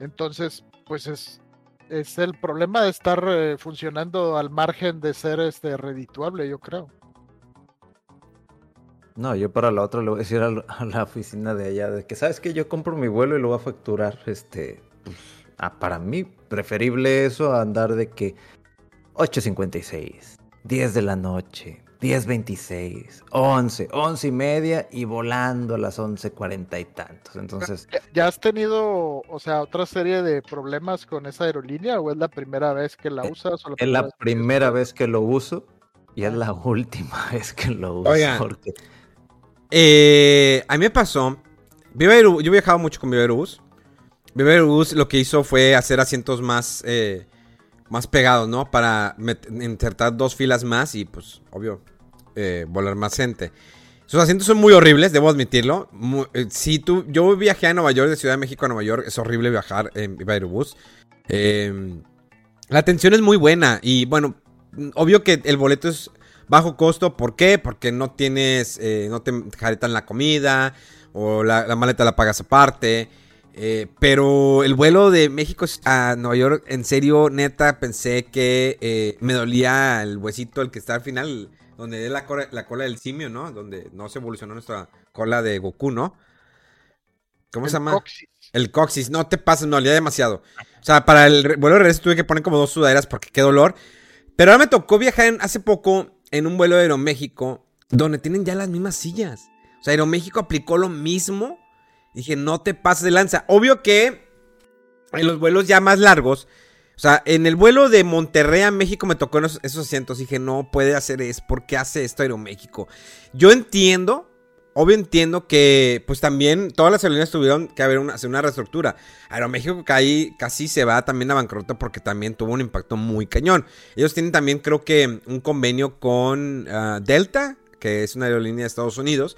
Entonces, pues es, es el problema de estar eh, funcionando al margen de ser este redituable, yo creo. No, yo para la otra le voy a decir a, la oficina de allá de que sabes que yo compro mi vuelo y lo voy a facturar, este, pues, para mí preferible eso a andar de que 8.56, 10 de la noche, 10.26, 11, 11 y media y volando a las 11.40 y tantos. Entonces. ¿Ya has tenido, o sea, otra serie de problemas con esa aerolínea o es la primera vez que la eh, usas? es la primera vez que lo uso y es la última vez que lo uso. Oigan, porque... eh, a mí me pasó. yo he viajado mucho con Viva Aerobús. Viva Aerobús lo que hizo fue hacer asientos más. Eh, más pegados, ¿no? Para insertar dos filas más y pues, obvio, eh, volar más gente. Sus asientos son muy horribles, debo admitirlo. Eh, si tú, yo viajé a Nueva York, de Ciudad de México a Nueva York, es horrible viajar en Aerobús. Em, la atención es muy buena y bueno, obvio que el boleto es bajo costo. ¿Por qué? Porque no tienes, no te jaretan la comida o la maleta la pagas aparte. Eh, pero el vuelo de México a Nueva York, en serio, neta, pensé que eh, me dolía el huesito, el que está al final, donde es la cola, la cola del simio, ¿no? Donde no se evolucionó nuestra cola de Goku, ¿no? ¿Cómo se llama? El coxis. No te pases, no, dolía demasiado. O sea, para el vuelo de regreso tuve que poner como dos sudaderas porque qué dolor. Pero ahora me tocó viajar hace poco en un vuelo de Aeroméxico donde tienen ya las mismas sillas. O sea, Aeroméxico aplicó lo mismo Dije, no te pases de lanza. Obvio que en los vuelos ya más largos, o sea, en el vuelo de Monterrey a México me tocó esos, asientos. Dije, no puede hacer eso. ¿Por qué hace esto Aeroméxico? Yo entiendo, obvio entiendo que pues también todas las aerolíneas tuvieron que haber una, hacer una reestructura. Aeroméxico casi, casi se va también a bancarrota porque también tuvo un impacto muy cañón. Ellos tienen también creo que un convenio con ah, Delta, que es una aerolínea de Estados Unidos.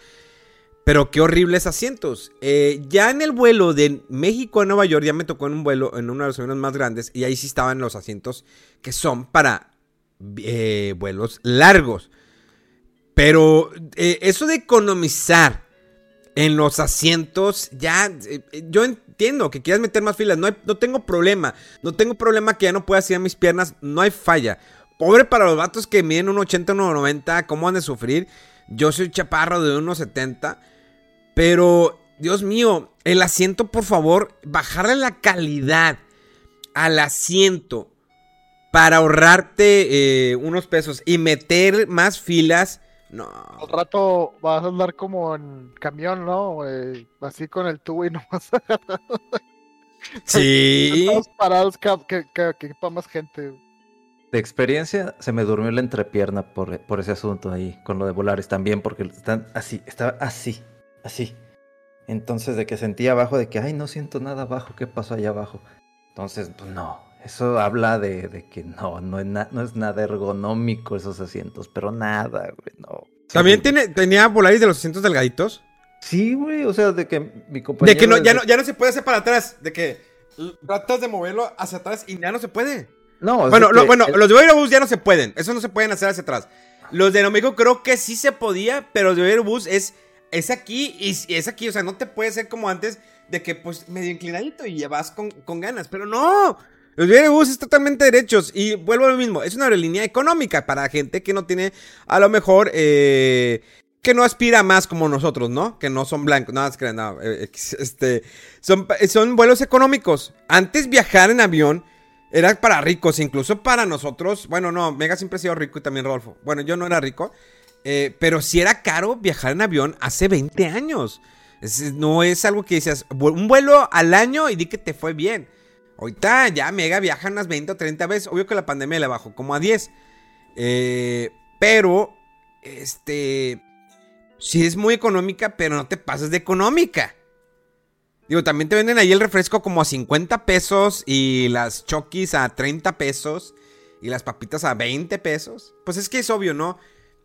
Pero qué horribles asientos. Eh, ya en el vuelo de México a Nueva York, ya me tocó en un vuelo, en uno de los aviones más grandes, y ahí sí estaban los asientos que son para eh, vuelos largos. Pero eh, eso de economizar en los asientos, ya, yo entiendo que quieras meter más filas, no, no tengo problema. No tengo problema que ya no pueda hacer mis piernas, no hay falla. Pobre para los vatos que miden 1,80, 1,90, ¿cómo han de sufrir? Yo soy chaparro de 1,70 pero, Dios mío, el asiento, por favor, bajarle la calidad al asiento para ahorrarte eh, unos pesos y meter más filas. No. Al rato vas a andar como en camión, ¿no? así con el tubo y nomás. sí. Estamos parados que, que, más gente. De experiencia, se me durmió la entrepierna por, por ese asunto ahí, con lo de volares también, porque están así, estaba así, así. Entonces de que sentía abajo, de que, ay, no siento nada abajo, ¿qué pasó allá abajo? Entonces, pues no, eso habla de, que no, no es, no es nada ergonómico esos asientos, pero nada, güey, no. ¿También tiene, tenía Volaris de los asientos delgaditos? Sí, güey, o sea, de que mi compañero... De que no, ya, no, ya no se puede hacer para atrás, de que tratas de moverlo hacia atrás y ya no se puede. No, bueno, bueno, los de Airbus ya no se pueden, eso no se pueden hacer hacia atrás. Los de Nomeco creo que sí se podía, pero los de Airbus es es aquí y es aquí, o sea, no te puede ser como antes de que pues medio inclinadito y llevas con, con ganas, pero no. Los bus es totalmente derechos y vuelvo a lo mismo, es una aerolínea económica para gente que no tiene a lo mejor eh, que no aspira más como nosotros, ¿no? Que no son blancos, nada, que no, eh, este, son, son vuelos económicos. Antes viajar en avión era para ricos, incluso para nosotros. Bueno, no, Mega siempre ha sido rico y también Rodolfo. Bueno, yo no era rico, eh, pero sí era caro viajar en avión hace 20 años. no es algo que dices, un vuelo al año y di que te fue bien. Ahorita ya Mega viaja unas 20 o 30 veces. Obvio que la pandemia le bajó como a 10. Eh, pero, este, sí es muy económica, pero no te pases de económica. Digo, también te venden ahí el refresco como a 50 pesos y las chokis a 30 pesos y las papitas a 20 pesos. Pues es que es obvio, ¿no?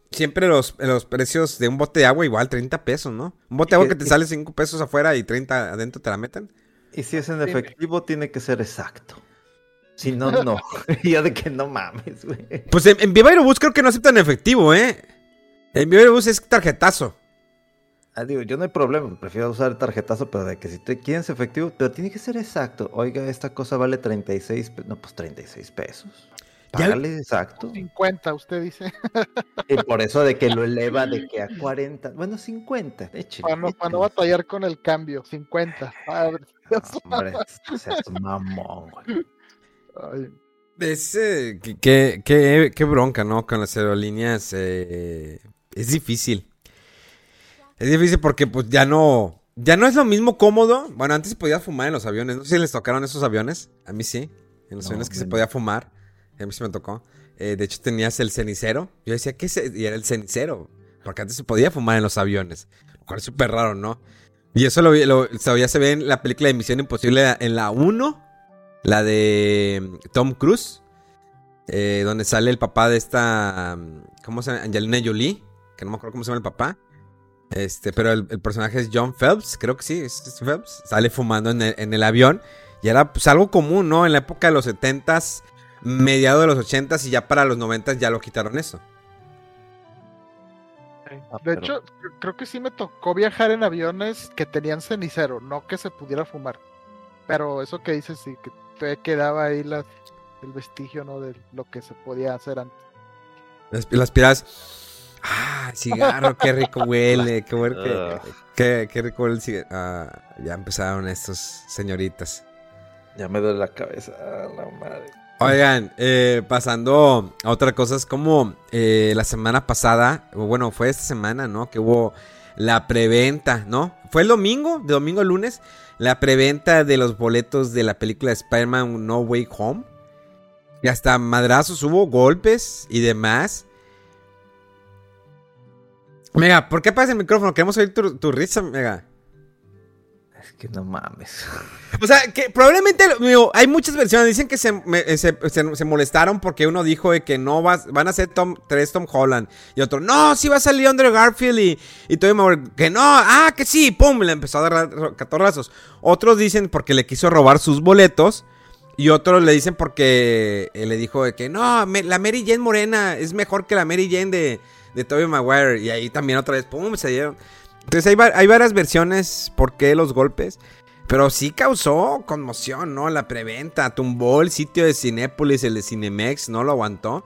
Siempre los, los precios de un bote de agua igual 30 pesos, ¿no? Un bote de agua que te sale 5 pesos afuera y 30 adentro te la meten. Y si es en efectivo, tiene que ser exacto. Si no, no. ya de que no mames, güey. Pues en, en Viva Aerobús creo que no aceptan efectivo, ¿eh? En Viva Aerobús es tarjetazo. Ah, digo, yo no hay problema, prefiero usar el tarjetazo, pero de que si te quieres efectivo, pero tiene que ser exacto. Oiga, esta cosa vale 36 pesos. No, pues 36 pesos. Págale exacto. 50, usted dice. Y por eso de que lo eleva de que a 40. Bueno, 50. Eche, para, no, para no batallar con el cambio, 50. Padre. Hombre, es mamón, güey. Ay. Es, eh, qué, qué, qué, bronca, ¿no? Con las aerolíneas. Eh, es difícil. Es difícil porque pues ya no... Ya no es lo mismo cómodo. Bueno, antes se podía fumar en los aviones. No sé si les tocaron esos aviones. A mí sí. En los aviones que se podía fumar. A mí sí me tocó. Eh, de hecho, tenías el cenicero. Yo decía, ¿qué es? Y era el cenicero. Porque antes se podía fumar en los aviones. Lo cual es súper raro, ¿no? Y eso lo, lo, todavía se ve en la película de Misión Imposible en la 1. La de mm, Tom Cruise. Eh, donde sale el papá de esta. Mm, ¿Cómo se llama? Angelina Jolie. Que no me acuerdo cómo se llama el papá. Este, pero el, personaje es John Phelps, creo que sí, es Phelps. Sale fumando en el, avión. Y era pues algo común, ¿no? En la época de los 70s, mediados de los 80s y ya para los 90s ya lo quitaron eso. Ah, de hecho, creo que sí me tocó viajar en aviones que tenían cenicero, no que se pudiera fumar. Pero eso que dices, sí, que te quedaba ahí la, el vestigio, ¿no? De lo que se podía hacer antes. Las, las piras Ah, cigarro, qué rico huele, qué, bueno qué, qué, rico huele el cigarro. Ah, ya empezaron estos señoritas. Ya me duele la cabeza, ah, la madre. Oigan, eh, pasando a otra cosa, es como eh, la semana pasada, bueno, fue esta semana, ¿no? Que hubo la preventa, ¿no? Fue el domingo, de domingo a lunes, la preventa de los boletos de la película Spider-Man No Way Home. Y hasta madrazos hubo, golpes y demás. Mega, ¿por qué apagas el micrófono? Queremos oír tu, risa, Mega. Es que no mames. O sea, que probablemente, hay muchas versiones. Dicen que se, se, molestaron porque uno dijo de que no va, van a ser Tom, tres Tom Holland. Y otro, no, sí va a salir Andrew Garfield y, y todo que no, ah, que sí, pum, le empezó a dar catorrazos. Otros dicen porque le quiso robar sus boletos. Y otros le dicen porque eh, le dijo de que no, la Mary Jane Morena es mejor que la Mary Jane de, de Tobey Maguire. Y ahí también otra vez, ¡pum! Se dieron. Entonces hay, hay varias versiones por qué los golpes. Pero sí causó conmoción, ¿no? La preventa. Tumbó el sitio de Cinépolis, el de Cinemex, no lo aguantó.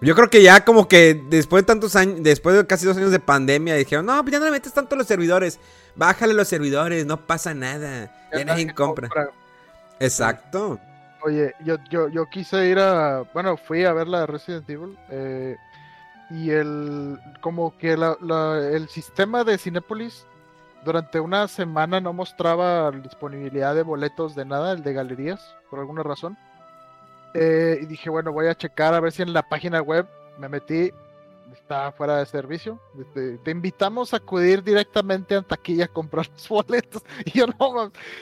Yo creo que ya como que después de tantos años, después de casi dos años de pandemia, dijeron, no, pues ya no le metes tanto los servidores. Bájale los servidores, no pasa nada. Ya, nadie compra. Exacto. Oye, yo, yo, yo quise ir a, bueno, fui a ver la Resident Evil. Eh, y el como que el sistema de Cinepolis durante una semana no mostraba disponibilidad de boletos de nada, el de galerías, por alguna razón. Eh, y dije, bueno, voy a checar a ver si en la página web me metí, está fuera de servicio. Este, te, invitamos a acudir directamente a taquilla a comprar los boletos.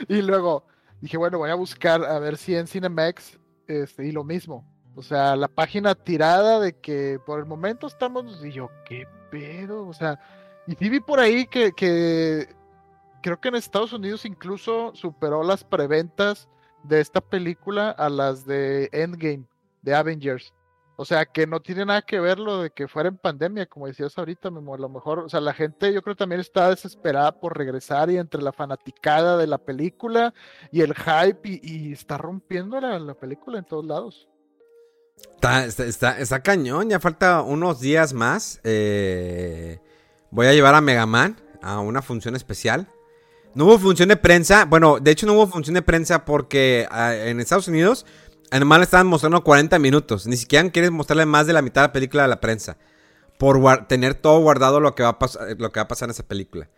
Y luego dije, bueno, voy a buscar a ver si en Cinemex, este, y lo mismo, o sea, la página tirada de que por el momento estamos. Y yo, ¿qué pedo? O sea, y sí vi por ahí que, que creo que en Estados Unidos incluso superó las preventas de esta película a las de Endgame, de Avengers. O sea, que no tiene nada que ver lo de que fuera en pandemia, como decías ahorita, Memo. A lo mejor, o sea, la gente yo creo también está desesperada por regresar y entre la fanaticada de la película y el hype y, está rompiendo la, la película en todos lados. Está, cañón, ya falta unos días más. Eh, voy a llevar a Megaman a una función especial. No hubo función de prensa, bueno, de hecho no hubo función de prensa porque ah, en Estados Unidos le estaban mostrando 40 minutos. Ni siquiera quieren mostrarle más de la mitad de la película a la prensa. Por tener todo guardado lo que, va a pasar, lo que va a pasar en esa película.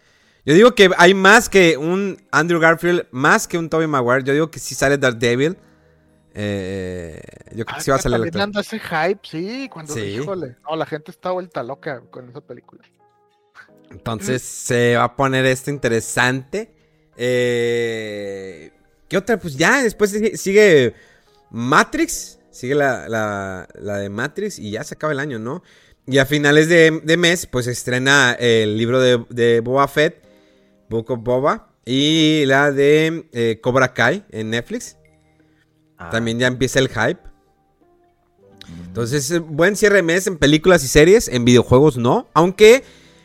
Yo digo que hay más que un Andrew Garfield, más que un Tobey Maguire. Yo digo que si sale Daredevil. Eh, yo creo que sí va a salir anda ese hype, sí, cuando Sí. híjole. No, la gente está vuelta loca con esa película. Entonces se va a poner esto interesante. Eh, ¿Qué otra? Pues ya, después sigue, Matrix. Sigue la, la- la de Matrix y ya se acaba el año, ¿no? Y a finales de, de mes, pues estrena el libro de, de Boba Fett, Book of Boba, y la de eh, Cobra Kai en Netflix. Ah, También ya empieza el hype. Entonces, eh, buen cierre de mes en películas y series, en videojuegos no. Aunque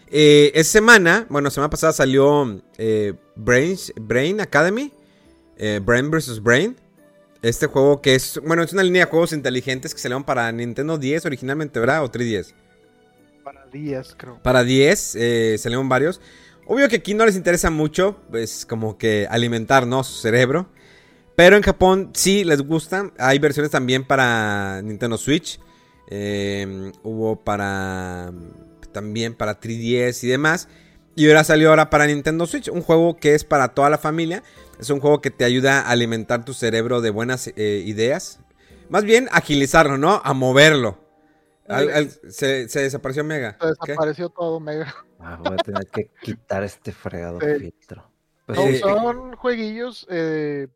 eh, esta semana, bueno, semana pasada salió eh, Brains- Brain Academy, eh, Brain vs. Brain. Este juego que es, bueno, es una línea de juegos inteligentes que salieron para Nintendo 10 originalmente, ¿verdad? O 3DS. Para días, creo. Para 10 eh, salieron varios. Obvio que aquí no les interesa mucho, pues como que alimentar, ¿no? Su cerebro. Pero en Japón sí les gusta. Hay versiones también para Nintendo Switch. Eh, hubo para... También para 3DS y demás. Y ahora salió ahora para Nintendo Switch. Un juego que es para toda la familia. Es un juego que te ayuda a alimentar tu cerebro de buenas eh, ideas. Más bien agilizarlo, ¿no? A moverlo. Al- al- se, se desapareció Mega. Se ¿Qué? desapareció todo, mega. ah, voy a tener que quitar este fregado Sí. filtro. Pues No, Sí. son jueguillos. Eh,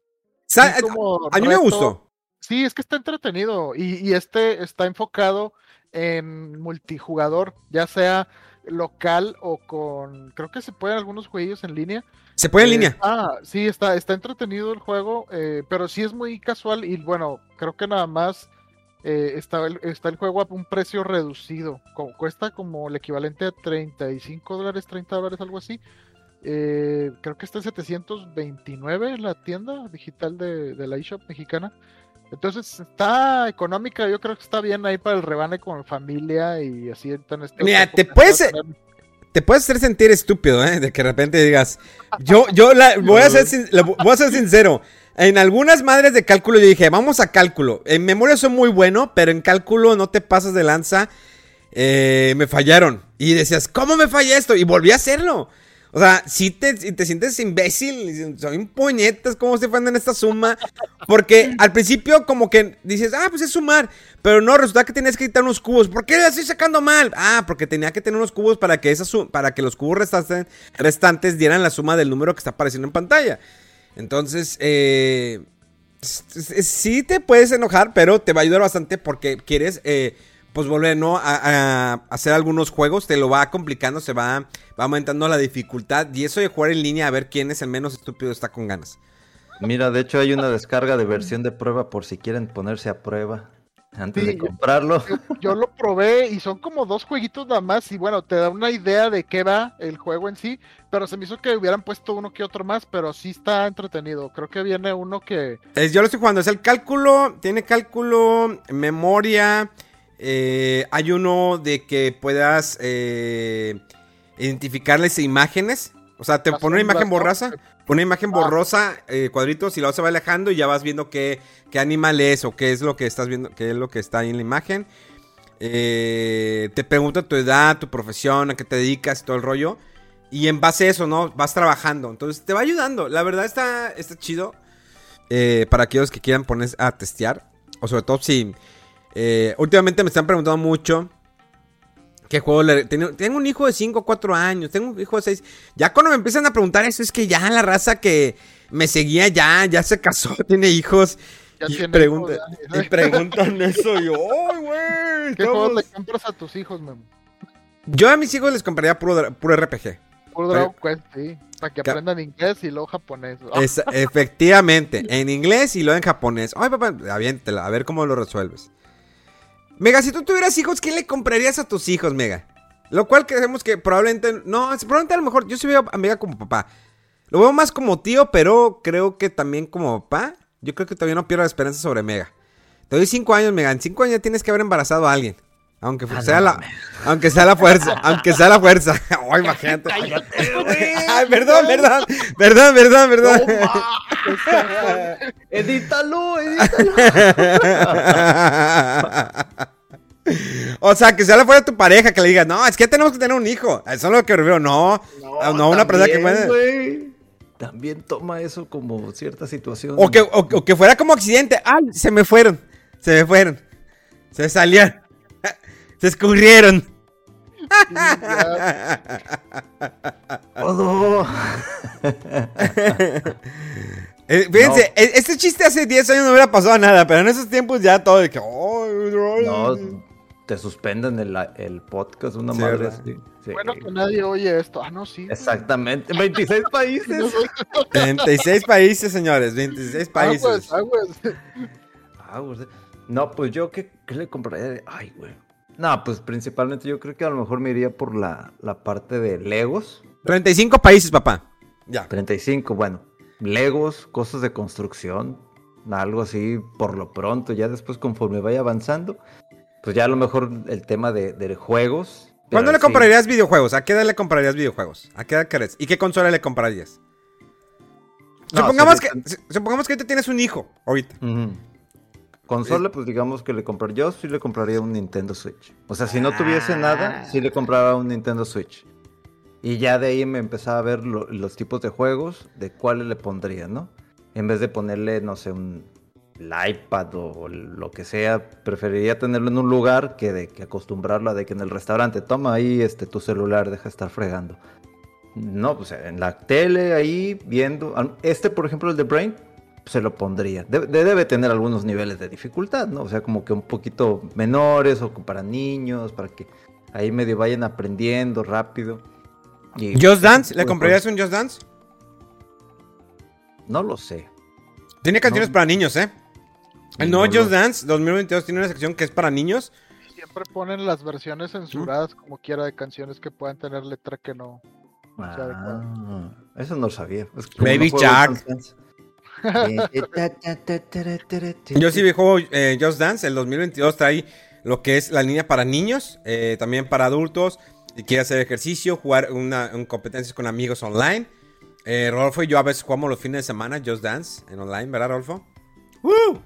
como a mí me gustó. Sí, es que está entretenido. Y, y este está enfocado en multijugador, ya sea local o con. Creo que se pueden algunos jueguillos en línea. Se puede en Eh, línea. Ah, sí, está, está entretenido el juego, eh, pero sí es muy casual y bueno, creo que nada más eh, está, el, está el juego a un precio reducido. co- cuesta como el equivalente a 35 dólares, 30 dólares, algo así. Eh, creo que está en 729 en la tienda digital de, de la eShop mexicana. Entonces está económica, yo creo que está bien ahí para el rebane con familia y así en este Mira, te puedes- Te puedes hacer sentir estúpido, ¿eh? De que de repente digas, yo, yo la, voy, a ser, la- voy a ser sincero. En algunas madres de cálculo yo dije, vamos a cálculo. En memoria soy muy bueno, pero en cálculo no te pasas de lanza. Eh, me fallaron. Y decías, ¿cómo me falla esto? Y volví a hacerlo. O sea, si te, si te sientes imbécil, soy un puñetas, ¿cómo se en esta suma? Porque al principio como que dices, ah, pues es sumar. Pero no, resulta que tenías que quitar unos cubos. ¿Por qué la estoy sacando mal? Ah, porque tenía que tener unos cubos para que, esa para que los cubos restantes, restantes dieran la suma del número que está apareciendo en pantalla. Entonces, eh, sí te puedes enojar, pero te va a ayudar bastante porque quieres, eh, pues volver, ¿no? A, a hacer algunos juegos, te lo va complicando, se va, va aumentando la dificultad. Y eso de jugar en línea a ver quién es el menos estúpido está con ganas. Mira, de hecho hay una descarga de versión de prueba por si quieren ponerse a prueba antes Sí, de comprarlo. Yo, yo lo probé y son como dos jueguitos nada más y bueno, te da una idea de qué va el juego en sí, pero se me hizo que hubieran puesto uno que otro más, pero sí está entretenido. Creo que viene uno que... Es- yo lo estoy jugando, es el cálculo, tiene cálculo, memoria, eh, hay uno de que puedas eh, identificarles imágenes, o sea, te pone una imagen sombras, borrosa, una imagen Ah. borrosa, eh, cuadritos y luego se va alejando y ya vas viendo qué, qué animal es o qué es lo que estás viendo, qué es lo que está ahí en la imagen. Eh, te pregunta tu edad, tu profesión, a qué te dedicas y todo el rollo. Y en base a eso, ¿no? Vas trabajando. Entonces te va ayudando. La verdad está, está chido. eh, para aquellos que quieran ponerse a testear. O sobre todo si... eh, últimamente me están preguntando mucho. ¿Qué juego le... Tengo, tengo un hijo de 5 o 4 años. Tengo un hijo de 6. Ya cuando me empiezan a preguntar eso es que ya la raza que me seguía ya, ya se casó, tiene hijos. Ya y, tiene pregunta- hijos, ya. y preguntan eso. Y yo, ¡ay, güey! ¿Qué juegos estamos-". le compras a tus hijos, Memo? Yo a mis hijos les compraría puro, puro RPG. Puro Dragon Quest, sí. Para que aprendan inglés y luego japonés. Es- efectivamente, en inglés y luego en japonés. Ay, papá, aviéntela, a ver cómo lo resuelves. Mega, si tú tuvieras hijos, ¿qué le comprarías a tus hijos, Mega? Lo cual creemos que probablemente. No, probablemente a lo mejor. Yo sí veo a Mega como papá. Lo veo más como tío, pero creo que también como papá. Yo creo que todavía no pierdo la esperanza sobre Mega. Te doy cinco años, Mega. En cinco años ya tienes que haber embarazado a alguien. Aunque fu- sea la, aunque sea la fuerza, aunque sea la fuerza. Ay, imagínate. Ay, perdón, perdón, perdón, perdón, perdón. edítalo, edítalo. o sea, que sea la fuera tu pareja, que le digas, no, es que tenemos que tener un hijo. Eso es lo que refiero. No, no, una persona que puede. También toma eso como cierta situación. O que, o, o que fuera como accidente. Ay, se me fueron. Se me fueron. Se salieron. Se escurrieron. Todo. Eh, fíjense, e- este chiste hace 10 años no hubiera pasado nada, pero en esos tiempos ya todo de que. No, te suspenden el, el podcast, una Sí, madre ¿verdad? así. Sí. Bueno, que nadie oye esto. Ah, no, sí. Exactamente. 26 países. 26 países, señores. 26 países. Aguas, aguas. Ah, güey. No, pues yo, ¿qué, qué le compraría? de- Ay, güey. No, pues principalmente yo creo que a lo mejor me iría por la, la parte de Legos. 35 países, papá. Ya. 35, bueno. Legos, cosas de construcción, algo así por lo pronto. Ya después, conforme vaya avanzando, pues ya a lo mejor el tema de, de juegos. ¿Cuándo le sí. comprarías videojuegos? ¿A qué edad le comprarías videojuegos? ¿A qué edad querés? ¿Y qué consola le comprarías? No, supongamos, que, supongamos que ahorita tienes un hijo, ahorita. Consola, pues digamos que le comprar. Yo sí le compraría un Nintendo Switch. O sea, si no tuviese nada, sí le compraba un Nintendo Switch. Y ya de ahí me empezaba a ver lo- los tipos de juegos, de cuáles le pondría, ¿no? En vez de ponerle, no sé, un el iPad o lo que sea, preferiría tenerlo en un lugar que de que acostumbrarlo a de que en el restaurante, toma ahí este tu celular, deja de estar fregando. No, pues en la tele ahí viendo. Este, por ejemplo, el de Brain, se lo pondría. Debe, debe tener algunos niveles de dificultad, ¿no? O sea, como que un poquito menores o para niños, para que ahí medio vayan aprendiendo rápido. Y- ¿Just Dance? ¿Le Pues, comprarías un Just Dance? No lo sé. Tiene canciones No. para niños, ¿eh? El nuevo No lo- Just Dance 2022 tiene una sección que es para niños. Siempre ponen las versiones censuradas como quiera de canciones que puedan tener letra que no. Ah, eso no lo sabía. Es que Baby no Dance. Yo sí juego eh, Just Dance. El 2022 trae lo que es la línea para niños, eh, también para adultos. Si quiere hacer ejercicio, jugar una, un competencias con amigos online. Eh, Rodolfo y yo a veces jugamos los fines de semana Just Dance en online, ¿verdad, Rodolfo? ¡Woo!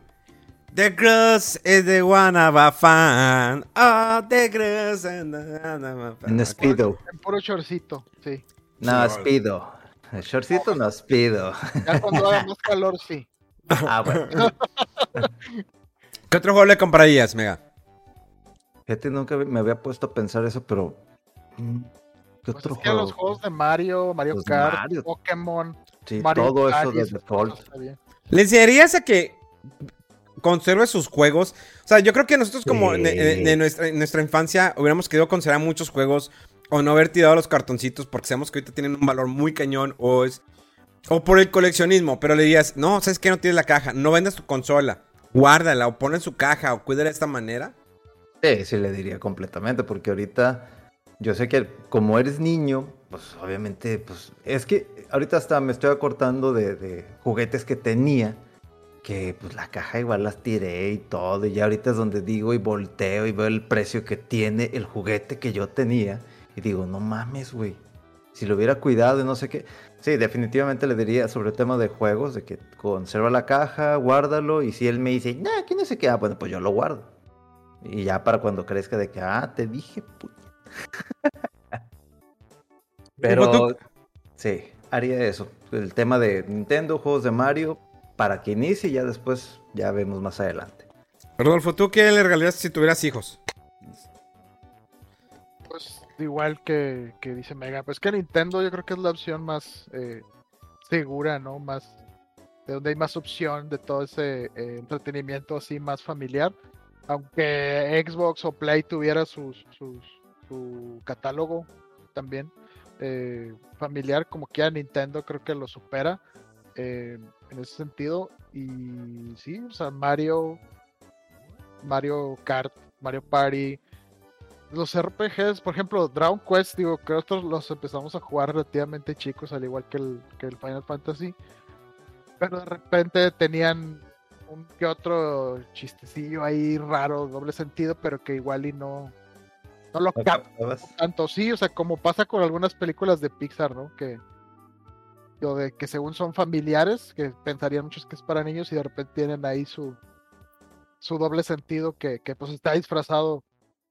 The girls is the one of a fan. Oh, the girls and the one of a fan. En Speedo. En puro chorcito, sí. No, Sí, Speedo. El shortcito no Speedo. Ya cuando haga más calor, sí. Ah, bueno. ¿Qué otro juego le comprarías, Mega? Fíjate, nunca me había puesto a pensar eso, pero. mm, ¿Qué Pues otro es que juego? los juegos de Mario, Mario Kart, Mario. Pokémon, Sí, Mario todo Kart eso de default. ¿Le enseñarías a que conserve sus juegos? O sea, yo creo que nosotros como Sí. de, de- de nuestra, en nuestra infancia hubiéramos querido conservar muchos juegos o no haber tirado los cartoncitos porque sabemos que ahorita tienen un valor muy cañón o es o por el coleccionismo, pero le dirías, no, ¿sabes qué? No tienes la caja, no vendas tu consola, guárdala o ponla en su caja o cuídala de esta manera. Sí, sí le diría completamente, porque ahorita yo sé que como eres niño, pues obviamente, pues es que ahorita hasta me estoy acortando de, de juguetes que tenía, que pues la caja igual las tiré y todo, y ya ahorita es donde digo y volteo y veo el precio que tiene el juguete que yo tenía, y digo, no mames, güey, si lo hubiera cuidado y no sé qué. Sí, definitivamente le diría sobre el tema de juegos, de que conserva la caja, guárdalo, y si él me dice, nah, aquí no sé qué, ah, bueno, pues yo lo guardo. Y ya para cuando crezca de que, ah, te dije, puta. Pero tú? sí, haría eso. El tema de Nintendo, juegos de Mario, para que inicie y ya después ya vemos más adelante. Rodolfo, ¿tú qué le regalarías si tuvieras hijos? Igual que, que dice Mega, pues que Nintendo yo creo que es la opción más eh, segura, ¿no? Más de donde hay más opción de todo ese eh, entretenimiento así más familiar. Aunque Xbox o Play tuviera sus, su catálogo también eh, familiar, como quiera Nintendo creo que lo supera en ese sentido. Y sí, o sea, Mario, Mario Kart, Mario Party, los RPGs, por ejemplo, Dragon Quest, digo, que nosotros los empezamos a jugar relativamente chicos, al igual que el, que el Final Fantasy. Pero de repente tenían un que otro chistecillo ahí raro, doble sentido, pero que igual y no, no lo captan tanto. Sí, o sea, como pasa con algunas películas de Pixar, ¿no? Que de que según son familiares, que pensarían muchos que es para niños y de repente tienen ahí su, su doble sentido que, que pues está disfrazado.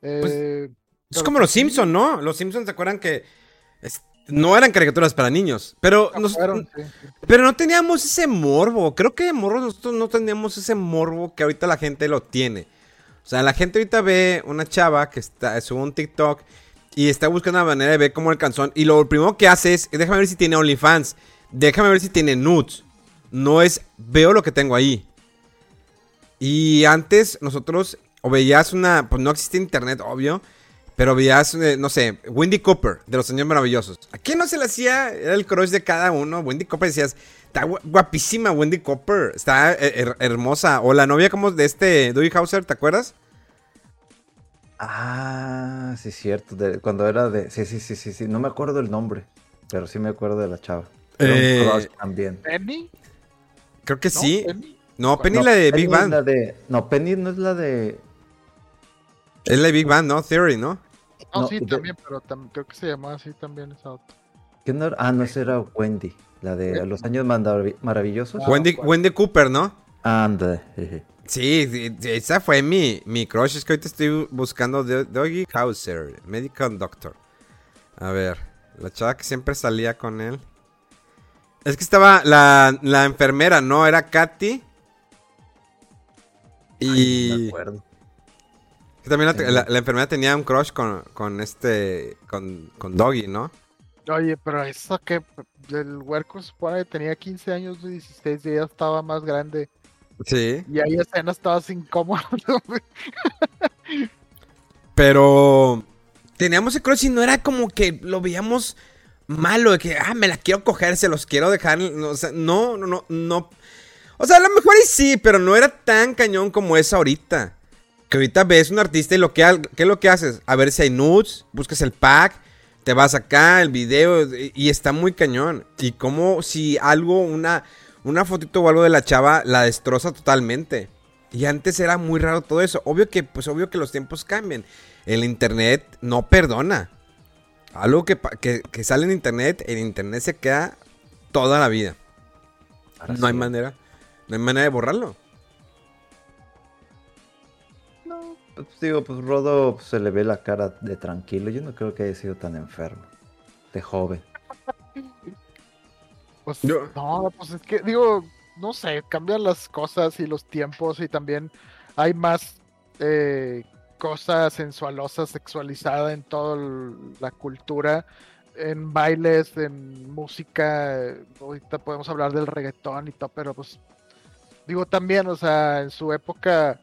Eh, Es pero como los sí, Simpson, ¿no? Los Simpsons, ¿se acuerdan que es- no eran caricaturas para niños? Pero, no nos- fueron, sí, sí. pero no teníamos ese morbo. Creo que morro nosotros no teníamos ese morbo que ahorita la gente lo tiene. O sea, la gente ahorita ve una chava que está, sube un TikTok y está buscando una manera de ver cómo el canzón. Y lo primero que hace es, déjame ver si tiene OnlyFans. Déjame ver si tiene nudes. No es, veo lo que tengo ahí. Y antes nosotros, o veías una, pues no existía internet, obvio. Pero veías, eh, no sé, Wendy Cooper, de los Años Maravillosos. ¿A quién no se le hacía? Era el crush de cada uno. Wendy Cooper decías, está gu- guapísima Wendy Cooper. Está eh, her- hermosa. O la novia como de este Dewey Hauser, ¿te acuerdas? Ah, sí, cierto. de- cuando era de. Sí, sí, sí, sí, sí. No me acuerdo el nombre, pero sí me acuerdo de la chava. Era un Eh, crush también. Penny, Creo que ¿no? sí. Penny. No, Penny No, la de Penny Big Bang. la de- No, Penny no es la de. Es la Big Bang, ¿no? Theory, ¿no? No, No, sí, de- también, pero tam- creo que se llamaba así también esa otra. ¿Quién era? Ah, no, esa era Wendy. La de Los Años Maravillosos. Ah, Wendy. Wendy Cooper, ¿no? Anda. Sí, esa fue mi, mi crush. Es que ahorita estoy buscando de- Doggy Hauser, Medical Doctor. A ver, la chava que siempre salía con él. Es que estaba la, la enfermera, ¿no? Era Katy. No me Y acuerdo. Que también la, la- la enfermera tenía un crush con, con este, con, con Doggy, ¿no? Oye, pero eso que el huerco se supone que tenía 15 años, 16 y ella estaba más grande. Sí. Y ahí escenas todas incómodas. Pero teníamos el crush y no era como que lo veíamos malo, de que, ah, me la quiero coger, se los quiero dejar. no, O sea, no, no, no, no. O sea, a lo mejor y sí, pero no era tan cañón como es ahorita. Que ahorita ves un artista y lo que, ha- ¿qué es lo que haces? A ver si hay nudes, buscas el pack, te vas acá, el video, y, está muy cañón. Y como si algo, una, una fotito o algo de la chava la destroza totalmente. Y antes era muy raro todo eso. Obvio que, pues obvio que los tiempos cambian. El internet no perdona. Algo que, que, que sale en internet, en internet se queda toda la vida. Ahora No hay manera. No hay manera de borrarlo. Pues digo, pues Rodo pues, se le ve la cara de tranquilo. Yo no creo que haya sido tan enfermo. De joven. Pues Yo- no, pues es que digo, no sé, cambian las cosas y los tiempos y también hay más eh, cosa sensualosa, sexualizada en toda la cultura, en bailes, en música. Ahorita podemos hablar del reggaetón y todo, pero pues digo también, o sea, en su época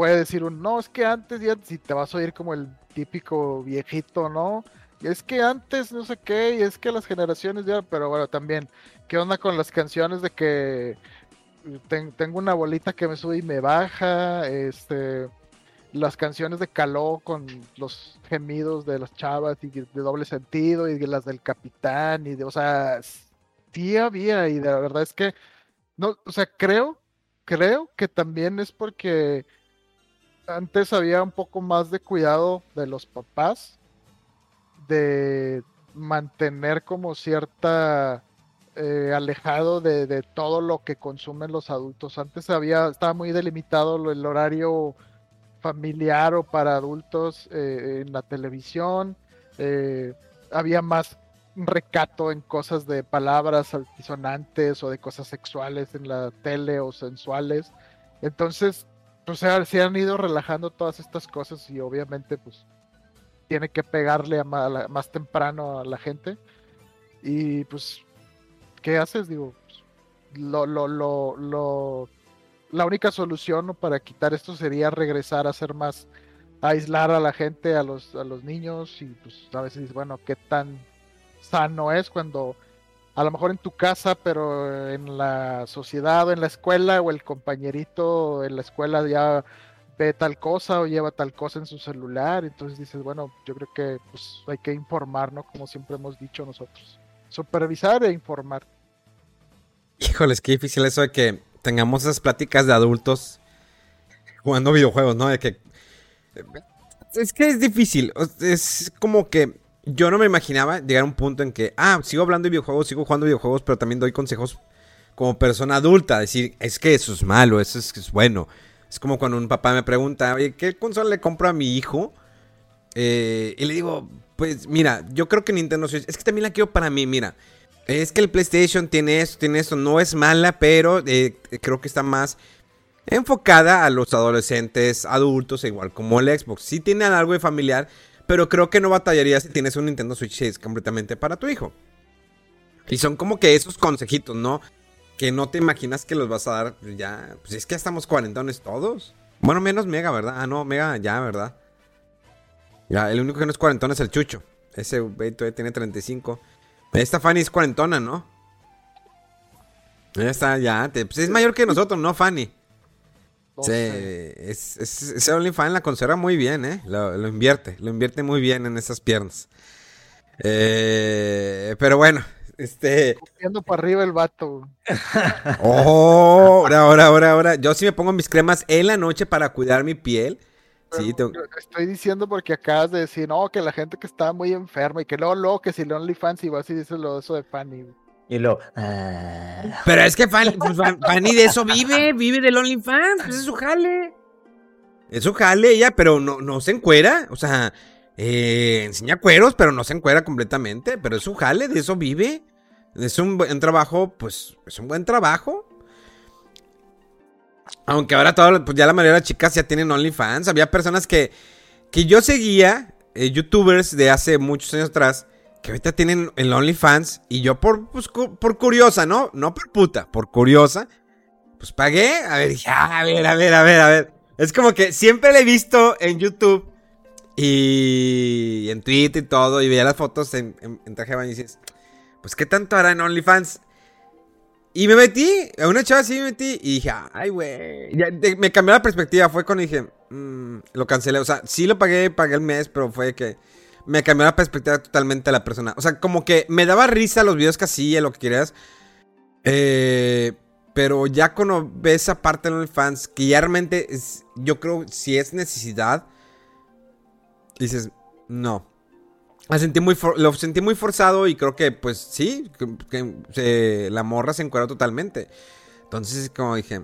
puede decir un, no, es que antes ya, si te vas a oír como el típico viejito, ¿no? Y es que antes no sé qué, y es que las generaciones ya, pero bueno, también, ¿qué onda con las canciones de que ten- tengo una bolita que me sube y me baja? Este, las canciones de Caló con los gemidos de las chavas y de doble sentido, y de las del capitán, y de, o sea, sí había, y de la verdad es que, no, o sea, creo, creo que también es porque antes había un poco más de cuidado de los papás de mantener como cierta eh, alejado de, todo lo que consumen los adultos. Antes había, estaba muy delimitado el horario familiar o para adultos eh, en la televisión. eh, había más recato en cosas de palabras altisonantes o de cosas sexuales en la tele o sensuales. Entonces, se, se han ido relajando todas estas cosas y obviamente pues tiene que pegarle a más temprano a la gente. Y pues, ¿qué haces? Digo, lo, lo, lo, lo- la única solución para quitar esto sería regresar a ser más, a aislar a la gente, a los, a los niños y pues a veces bueno, ¿qué tan sano es cuando a lo mejor en tu casa, pero en la sociedad o en la escuela o el compañerito en la escuela ya ve tal cosa o lleva tal cosa en su celular, entonces dices, bueno, yo creo que pues hay que informar, ¿no? Como siempre hemos dicho nosotros. Supervisar e informar. Híjoles, qué difícil eso de que tengamos esas pláticas de adultos jugando videojuegos, ¿no? De que. Es que es difícil. Es como que yo no me imaginaba llegar a un punto en que, ah, sigo hablando de videojuegos, sigo jugando videojuegos, pero también doy consejos como persona adulta. Decir, es que eso es malo, eso es, bueno. Es como cuando un papá me pregunta, ¿qué consola le compro a mi hijo? Eh, y le digo, pues mira, yo creo que Nintendo es que también la quiero para mí, mira. Es que el PlayStation tiene esto, tiene esto, no es mala, pero eh, creo que está más enfocada a los adolescentes, adultos, igual como el Xbox. Sí tiene algo de familiar, pero creo que no batallaría si tienes un Nintendo Switch es completamente para tu hijo. Y son como que esos consejitos, ¿no? Que no te imaginas que los vas a dar ya. Pues es que ya estamos cuarentones todos. Bueno, menos Mega, ¿verdad? Ah, no, Mega ya, ¿verdad? Ya, el único que no es cuarentón es el Chucho. Ese güey todavía tiene 35. Esta Fanny es cuarentona, ¿no? Ya está, ya. pues es mayor que nosotros, ¿no, Fanny? Sí, es, ese OnlyFans la conserva muy bien, ¿eh? Lo, invierte, lo invierte muy bien en esas piernas. Eh, pero bueno, este... Yendo para arriba el vato. Oh, ahora, ahora, ahora, ahora. Yo sí me pongo mis cremas en la noche para cuidar mi piel. Sí, Estoy diciendo porque acabas de decir, no, que la gente que está muy enferma y que luego, luego que si el OnlyFans y vas y dices lo eso de Fanny. Y lo. Ah. Pero es que Fanny, pues, Fanny de eso vive, vive del OnlyFans, pues es su jale. Es su jale ella, pero no, no se encuera. O sea, eh, enseña cueros, pero no se encuera completamente. Pero es su jale, de eso vive. Es un buen trabajo, pues es un buen trabajo. Aunque ahora todo, pues ya la mayoría de las chicas ya tienen OnlyFans. Había personas que, que yo seguía, eh, youtubers de hace muchos años atrás, que ahorita tienen el OnlyFans. Y yo por, pues, por curiosa, ¿no? No por puta, por curiosa. Pues pagué. A ver, dije, ah, a ver, a ver, a ver, a ver. Es como que siempre le he visto en YouTube y en Twitter y todo. Y veía las fotos en, en, traje de baño y dices, pues qué tanto hará en OnlyFans. Y me metí, a una chava sí me metí y dije, ay, güey. Me cambió la perspectiva. Fue cuando dije, mm, lo cancelé. O sea, sí lo pagué, pagué el mes, pero fue que me cambió la perspectiva totalmente de la persona. O sea, como que me daba risa los videos que hacía, lo que quieras. Eh, pero ya cuando ves esa parte de los fans, que ya realmente es, yo creo, si es necesidad, dices, no. Lo sentí muy forzado y creo que, pues sí, que, la morra se encuadra totalmente. Entonces, como dije,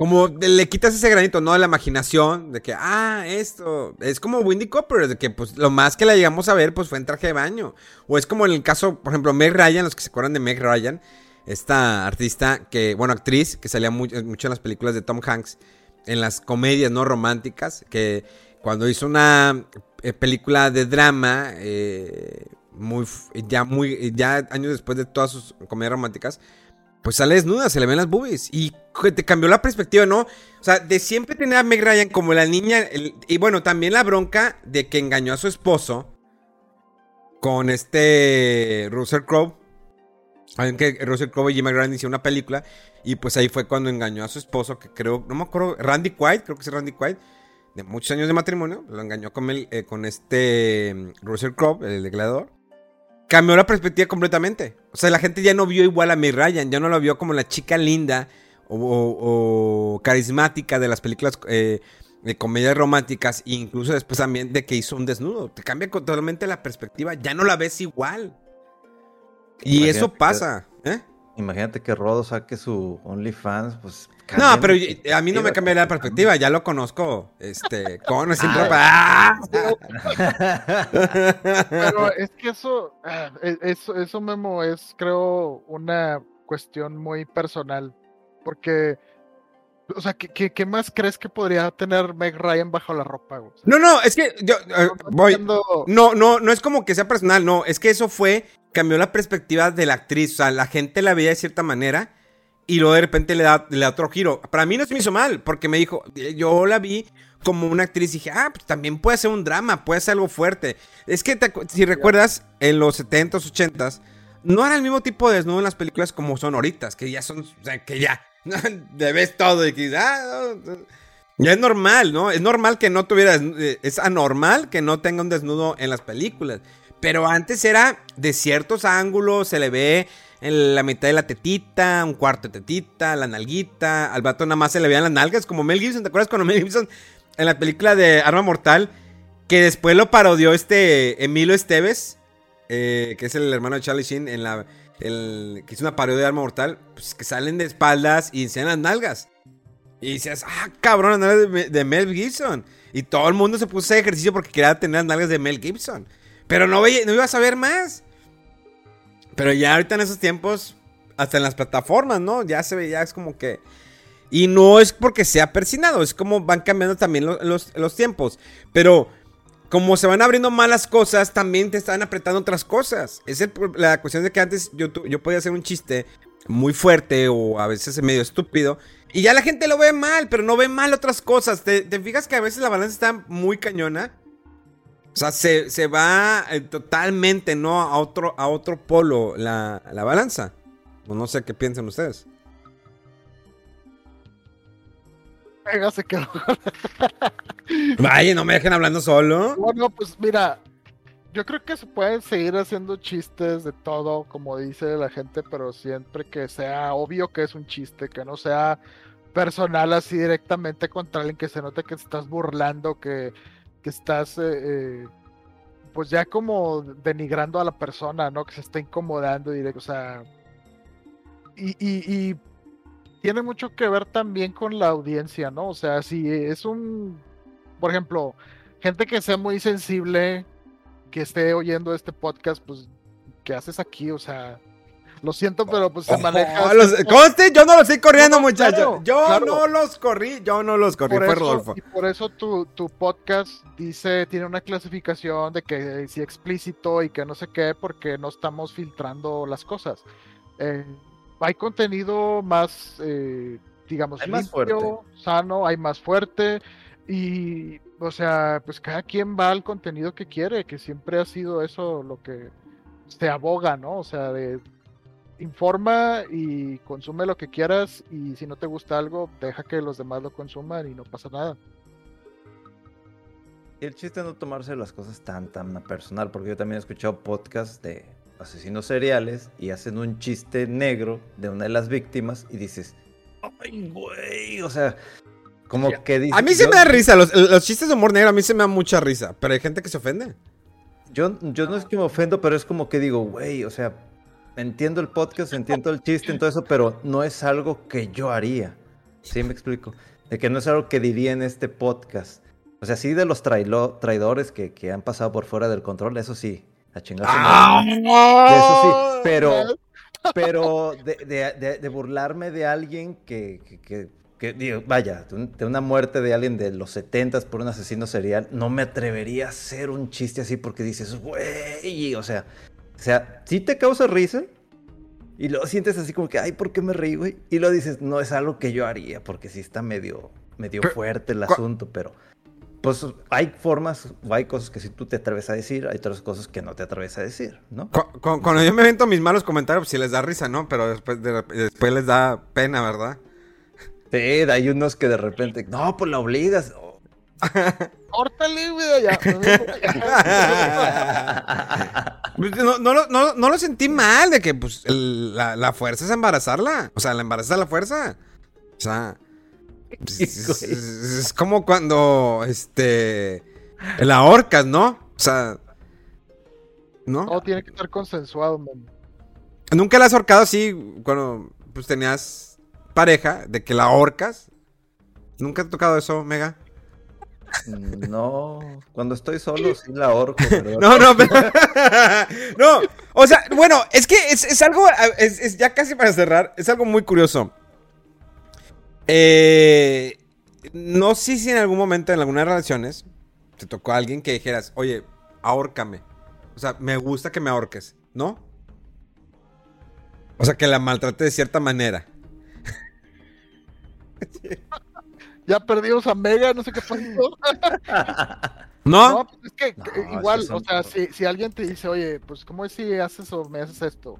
como le quitas ese granito, ¿no? De la imaginación, de que, ah, esto. Es como Windy Copper, de que, pues, lo más que la llegamos a ver, pues, fue en traje de baño. O es como en el caso, por ejemplo, Meg Ryan, los que se acuerdan de Meg Ryan, esta artista que, bueno, actriz, que salía mucho en las películas de Tom Hanks, en las comedias, ¿no? Románticas, que cuando hizo una eh, película de drama, eh, muy, ya, muy, ya años después de todas sus comedias románticas, pues sale desnuda, se le ven las boobies. Y te cambió la perspectiva, ¿no? O sea, de siempre tener a Meg Ryan como la niña. y bueno, también la bronca de que engañó a su esposo con este Russell Crowe. Saben que Russell Crowe y Jim Ryan hicieron una película. Y pues ahí fue cuando engañó a su esposo, que creo, no me acuerdo, Randy Quaid, creo que es Randy Quaid de muchos años de matrimonio, lo engañó con, eh, con este mm, Russell Crowe, el declarador. Cambió la perspectiva completamente. O sea, la gente ya no vio igual a May Ryan, ya no la vio como la chica linda o, carismática de las películas eh, de comedias románticas, e incluso después también de que hizo un desnudo. Te cambia totalmente la perspectiva, ya no la ves igual. Y eso pasa. ¿eh? Imagínate que Rodo saque su OnlyFans, pues. No, pero a mí no me cambia la perspectiva, ya lo conozco. Este, con sin ropa. Pero es que eso, ah, e, eso, eso, Memo, es, creo, una cuestión muy personal. Porque, o sea, ¿qué, qué, más crees que podría tener Meg Ryan bajo la ropa? No, no, es que yo eh, voy. No, no, no es como que sea personal, no, es que eso fue cambió la perspectiva de la actriz. O sea, la gente la veía de cierta manera y luego de repente le da, le otro giro. Para mí no se me hizo mal, porque me dijo, yo la vi como una actriz y dije, ah, pues también puede ser un drama, puede ser algo fuerte. Es que si recuerdas, en los 70s, 80s, no era el mismo tipo de desnudo en las películas como son ahorita, que ya son, o sea, que ya, ves todo y que, ah, ya es normal, ¿no? Es normal que no tuviera, es anormal que no tenga un desnudo en las películas. Pero antes era de ciertos ángulos, se le ve en la mitad de la tetita, un cuarto de tetita, la nalguita. Al vato nada más se le veían las nalgas, como Mel Gibson. ¿Te acuerdas cuando Mel Gibson en la película de Arma Mortal Que después lo parodió este Emilio Esteves, eh, que es el hermano de Charlie Sheen, en la, el, que es una parodia de Arma Mortal, pues que salen de espaldas y enseñan las nalgas. Y dices, ah, cabrón, las nalgas de, Mel Gibson. Y todo el mundo se puso a ejercicio porque quería tener las nalgas de Mel Gibson. Pero no, veía, no ibas a ver más. Pero ya ahorita en esos tiempos, hasta en las plataformas, ¿no? Ya se ve, ya es como que... Y no es porque sea persinado, es como van cambiando también lo- los, los tiempos. Pero como se van abriendo malas cosas, también te están apretando otras cosas. Es la cuestión de que antes yo, podía hacer un chiste muy fuerte o a veces medio estúpido. Y ya la gente lo ve mal, pero no ve mal otras cosas. ¿Te, fijas que a veces la balanza está muy cañona? O sea, se, va eh, totalmente, ¿no? A otro, a otro polo la, la balanza. O no sé qué piensan ustedes. Se quedó. Vaya, no me dejen hablando solo. Bueno, pues mira, yo creo que se pueden seguir haciendo chistes de todo, como dice la gente, pero siempre que sea obvio que es un chiste, que no sea personal así directamente contra alguien que se note que te estás burlando, que, que estás eh, eh, pues ya como denigrando a la persona, ¿no? Que se está incomodando directo, o sea, y, y, y tiene mucho que ver también con la audiencia, ¿no? O sea, si es un, por ejemplo, gente que sea muy sensible, que esté oyendo este podcast, pues, ¿qué haces aquí? O sea, lo siento, pero pues se maneja. Oh, los- conste, yo no los estoy corriendo, No, muchachos. claro, yo claro. no los corrí, yo no los corrí, por fue eso, Rodolfo. y por eso tu, tu podcast dice, tiene una clasificación de que si explícito y que no sé qué, porque no estamos filtrando las cosas. Eh, hay contenido más, eh, digamos, Hay más limpio, sano, hay más fuerte. Y, o sea, pues cada quien va al contenido que quiere, que siempre ha sido eso lo que se aboga, ¿no? O sea, de informa y consume lo que quieras y si no te gusta algo, deja que los demás lo consuman y no pasa nada. Y el chiste es no tomarse las cosas tan, tan personal, porque yo también he escuchado podcasts de asesinos seriales y hacen un chiste negro de una de las víctimas y dices, ¡ay, güey! O sea, como que dices... A mí se me da risa, los, los chistes de humor negro a mí se me da mucha risa, pero hay gente que se ofende. Yo, yo no es que me ofendo, pero es como que digo, güey, o sea, entiendo el podcast, entiendo el chiste, en todo eso, pero no es algo que yo haría. ¿Sí me explico? De que no es algo que diría en este podcast. O sea, sí de los trailo- traidores que, que han pasado por fuera del control, eso sí, a chingar. De eso sí, pero, pero de, de- de- de burlarme de alguien que, que- que- que, digo, vaya, de, un- de una muerte de alguien de los 70 por un asesino serial, no me atrevería a hacer un chiste así porque dices, güey, o sea, o sea, sí te causa risa y lo sientes así como que, ay, ¿por qué me reí, güey? Y lo dices, no es algo que yo haría porque sí está medio, medio fuerte el asunto, pero... Pues hay formas, o hay cosas que sí tú te atreves a decir, hay otras cosas que no te atreves a decir, ¿no? Cu- cu- Cuando yo me invento mis malos comentarios, pues sí les da risa, ¿no? Pero después, de- después les da pena, ¿verdad? Sí, hay unos que de repente, no, pues la obligas. Oh, Córtale, güey, ya. Pues, No, no lo- no- no lo sentí mal de que pues el- la, la fuerza es embarazarla. O sea, la embaraza la fuerza. O sea. Es, como cuando este. La ahorcas, ¿no? O sea. ¿No? Todo tiene que estar consensuado, man. Nunca la has ahorcado así cuando pues tenías pareja, de que la ahorcas. ¿Nunca te ha tocado eso, Mega? No, cuando estoy solo sí la ahorco, pero... No, no, pero... no, o sea, bueno, es que es, es algo, es, es ya casi para cerrar, es algo muy curioso. Eh, no sé si en algún momento en algunas relaciones te tocó a alguien que dijeras, oye, ahórcame. O sea, me gusta que me ahorques, ¿no? O sea, que la maltrate de cierta manera. Ya perdimos a Mega, no sé qué pasó. ¿No? No, pues es que No, que es que igual, son o sea, si, si alguien te dice, oye, pues, ¿cómo es si haces o me haces esto?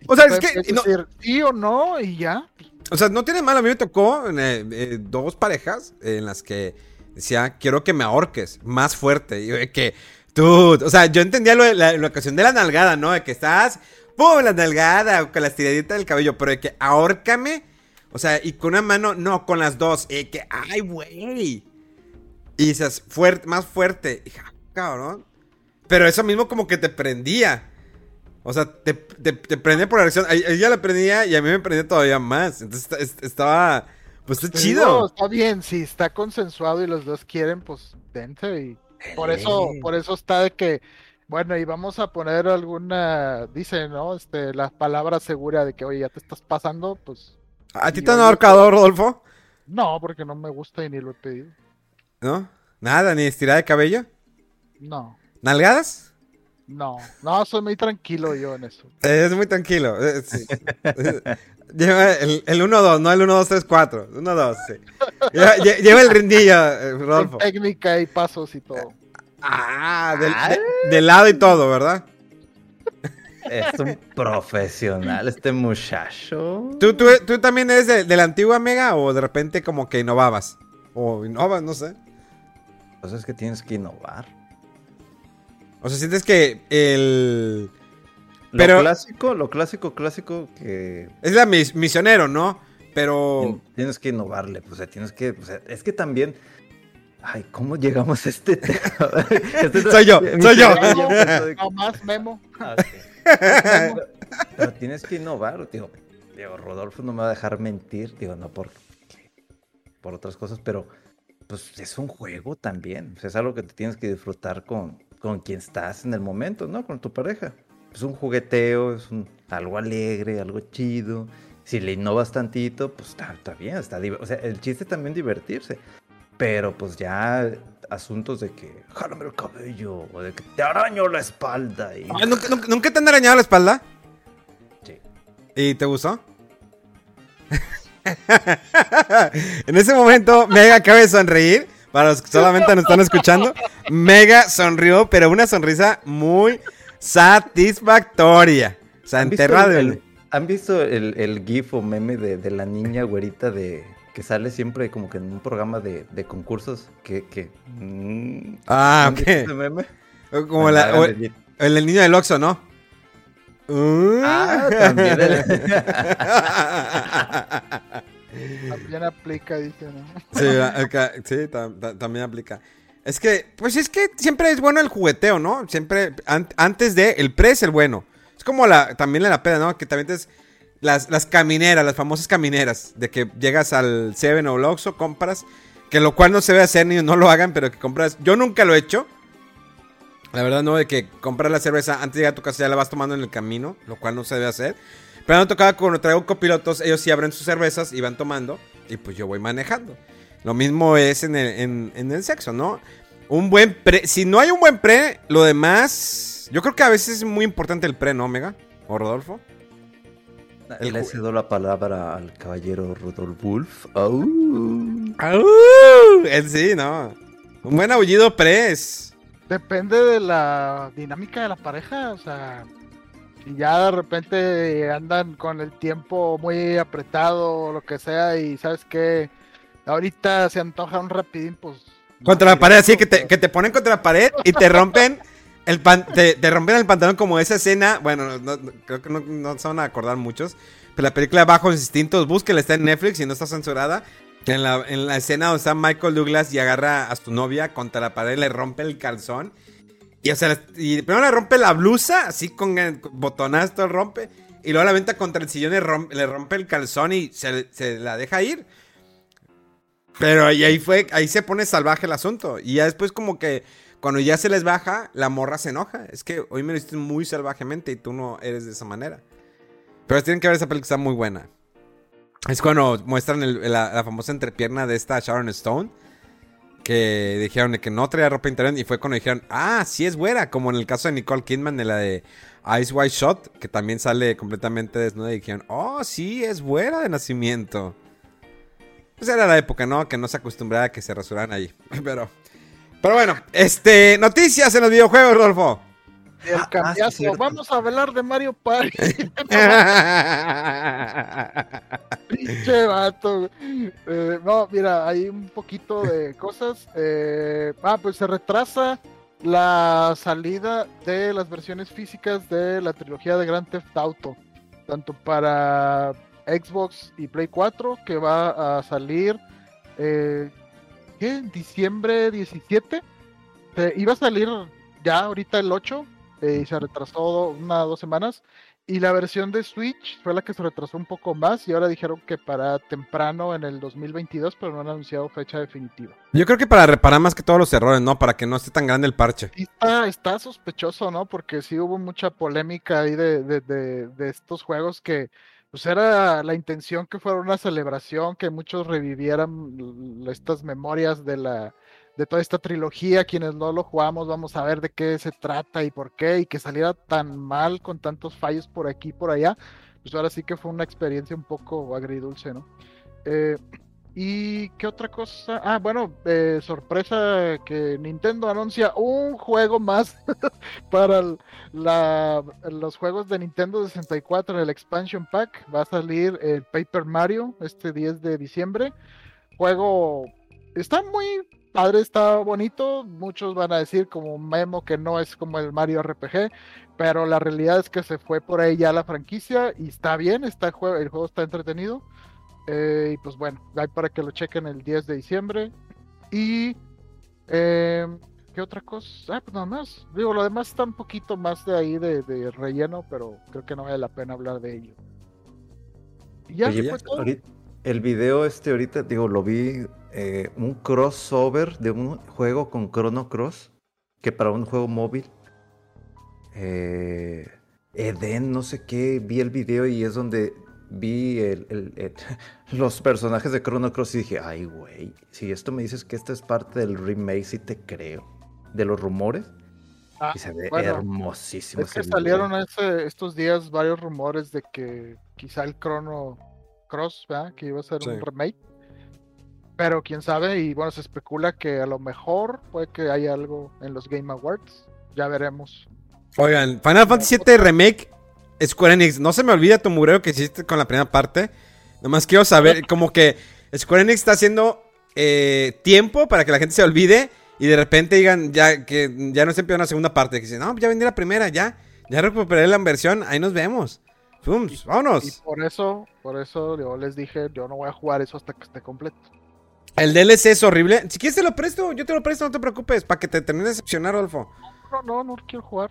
Y O sea, es que no- decir sí o no y ya. O sea, no tiene mal. A mí me tocó eh, eh, dos parejas en las que decía, quiero que me ahorques más fuerte. Y que, tú, o sea, yo entendía lo de la, la ocasión de la nalgada, ¿no? De que estás, ¡pum! La nalgada, o con las tiraditas del cabello, pero de que ahórcame. O sea, y con una mano, no, con las dos. Y que, ¡ay, güey! Y dices, fuerte, más fuerte. Hija, cabrón. Pero eso mismo como que te prendía. O sea, te, te, te prendía por la reacción. Ella le prendía y a mí me prendía todavía más. Entonces esta- est- estaba. Pues está digo, chido. está bien, si está consensuado y los dos quieren, pues dense y por eso, por eso está de que, bueno, y vamos a poner alguna, dice, ¿no? Este, la palabra segura de que, oye, ya te estás pasando, pues ¿A ti te han ahorcado, Rodolfo? no, porque no me gusta y ni lo he pedido. ¿No? Nada, ni estirada de cabello. No, ¿Nalgadas? No, no, soy muy tranquilo yo en eso. Es muy tranquilo. Es- Lleva el, el 1-2, no el 1-2-3-4. 1-2, sí. Lleva, lle- lleva el rindillo, eh, Con Rodolfo. técnica y pasos y todo. Ah, del, de- de lado y todo, ¿verdad? Es un profesional este muchacho. ¿Tú, tú, tú también eres de, de la antigua Mega o de repente como que innovabas? O innovas, no sé. Pues es que tienes que innovar. O sea, sientes que el... Lo Pero- clásico, lo clásico, clásico que Es la mis- misionero, ¿no? Pero... tien- tienes que innovarle. Pues, o sea, tienes que. o sea, es que también. Ay, ¿cómo llegamos a este tema? Este- Soy yo, soy yo. No más memo. Ah, pero tienes que innovar, digo, digo, Rodolfo no me va a dejar mentir, digo, no por, por otras cosas, pero pues es un juego también, o sea, es algo que te tienes que disfrutar con, con quien estás en el momento, ¿no? Con tu pareja. Es un jugueteo, es un, algo alegre, algo chido. Si le innovas tantito, pues está, está bien, está O sea, el chiste es también divertirse. Pero pues ya asuntos de que jálame el cabello o de que te araño la espalda y Ah, ¿Nunca, nunca- nunca te han arañado la espalda? Sí. ¿Y te gustó? en ese momento, Mega acaba de sonreír. Para los que solamente nos están escuchando, Mega sonrió, pero una sonrisa muy satisfactoria. O sea, ¿Han visto el- el- ¿Han visto el, el GIF o meme de, de la niña güerita de que sale siempre como que en un programa de, de concursos? Que, que Ah, ¿han visto ok. ese meme? Como la, o- el, niño del Oxxo, ¿no? Ah, también el- También aplica, dice, ¿no? Sí, acá- sí, tam- ta- también aplica. Es que, pues es que siempre es bueno el jugueteo, ¿no? Siempre, an- antes de, el pre es el bueno. Es como la, también la peda, ¿no? Que también es las, las camineras, las famosas camineras, de que llegas al Seven o al Oxxo, compras, que lo cual no se debe hacer ni no lo hagan, pero que compras, yo nunca lo he hecho. La verdad no, de que comprar la cerveza antes de llegar a tu casa ya la vas tomando en el camino, lo cual no se debe hacer. Pero no tocaba cuando traigo copilotos, ellos sí abren sus cervezas y van tomando, y pues yo voy manejando. Lo mismo es en el, en- en el sexo, ¿no? Un buen pre. Si no hay un buen pre, lo demás. Yo creo que a veces es muy importante el pre, ¿no, Omega? ¿O Rodolfo? El Le ju- cedo la palabra al caballero Rodolfo Wolf. Au. ¡Au! Él sí, ¿no? Un buen aullido pre es. Depende de la dinámica de la pareja, o sea, si ya de repente andan con el tiempo muy apretado o lo que sea y sabes que ahorita se antoja un rapidín, pues... Contra la pared, así que te, que te ponen contra la pared y te rompen el pan, te, te rompen el pantalón como esa escena. Bueno, no- no- creo que no, no se van a acordar muchos. Pero la película Bajos Instintos, búsquela, está en Netflix y no está censurada. En la, en la escena donde está Michael Douglas y agarra a su novia contra la pared, le rompe el calzón. Y, o sea, y primero le rompe la blusa, así con botonazo, rompe. Y luego la venta contra el sillón le rompe, le rompe el calzón y se, la deja ir. Pero ahí, ahí fue, ahí se pone salvaje el asunto. Y ya después como que cuando ya se les baja, la morra se enoja. Es que hoy me lo hiciste muy salvajemente y tú no eres de esa manera. Pero tienen que ver esa película, está muy buena. Es cuando muestran la famosa entrepierna de esta Sharon Stone. Que dijeron que no traía ropa interior. Y fue cuando dijeron, ah, sí es güera. Como en el caso de Nicole Kidman de la de Ice White Shot. Que también sale completamente desnuda. Y dijeron, oh, sí es güera de nacimiento. Pues era la época, ¿no? Que no se acostumbraba a que se rasuraran ahí. Pero, pero bueno, este, noticias en los videojuegos, Rodolfo. El Ah, ah, cambiazo. Vamos a hablar de Mario Party. Pinche vato. Eh, no, mira, hay un poquito de cosas. Eh, ah, pues se retrasa la salida de las versiones físicas de la trilogía de Grand Theft Auto. Tanto para Xbox y Play 4, que va a salir eh, ¿qué? en diciembre 17. Se- iba a salir ya ahorita el 8 eh, y se retrasó una o dos semanas. Y la versión de Switch fue la que se retrasó un poco más y ahora dijeron que para temprano en el 2022, pero no han anunciado fecha definitiva. Yo creo que para reparar más que todos los errores, ¿no? Para que no esté tan grande el parche. Sí está, está sospechoso, ¿no? Porque sí hubo mucha polémica ahí de, de, de, de estos juegos que pues era la intención que fuera una celebración, que muchos revivieran estas memorias de la de toda esta trilogía, quienes no lo jugamos, vamos a ver de qué se trata y por qué, y que saliera tan mal con tantos fallos por aquí y por allá, pues ahora sí que fue una experiencia un poco agridulce, ¿no? Eh, ¿Y qué otra cosa? Ah, bueno, eh, sorpresa que Nintendo anuncia un juego más para los juegos de Nintendo 64 en el Expansion Pack. Va a salir el Paper Mario este 10 de diciembre. Juego está muy padre, está bonito. Muchos van a decir como Memo que no es como el Mario RPG, pero la realidad es que se fue por ahí ya la franquicia y está bien, está el juego, el juego está entretenido. Eh, y pues bueno, hay para que lo chequen el 10 de diciembre. Y eh, ¿qué otra cosa? Ah, pues nada más. Digo, lo demás está un poquito más de ahí de, de relleno, pero creo que no vale la pena hablar de ello. Y ya Oye, ahorita- el video este ahorita, digo, lo vi eh, un crossover de un juego con Chrono Cross, que para un juego móvil, eh, Eden, no sé qué, vi el video y es donde vi el- el- el- los personajes de Chrono Cross y dije, ay, güey, si esto me dices que esta es parte del remake, sí te creo. De los rumores. Ah, y se ve bueno, hermosísimo. Es que video. salieron ese- estos días varios rumores de que quizá el Chrono Cross, ¿verdad? Que iba a ser Sí. un remake. Pero quién sabe, y bueno, se especula que a lo mejor puede que haya algo en los Game Awards. Ya veremos. Oigan, Final Fantasy VII Remake, Square Enix, no se me olvida tu mureo que hiciste con la primera parte. Nomás quiero saber, como que Square Enix está haciendo eh, tiempo para que la gente se olvide y de repente digan ya que ya no se empieza una segunda parte. Que dicen, no, ya vendí la primera, ya, ya recuperé la inversión, ahí nos vemos. Fum, Y vámonos. por eso, por eso yo les dije, yo no voy a jugar eso hasta que esté completo. El DLC es horrible. Si quieres te lo presto, yo te lo presto, no te preocupes, para que te termine de decepcionar, Rodolfo. No, no, no quiero jugar.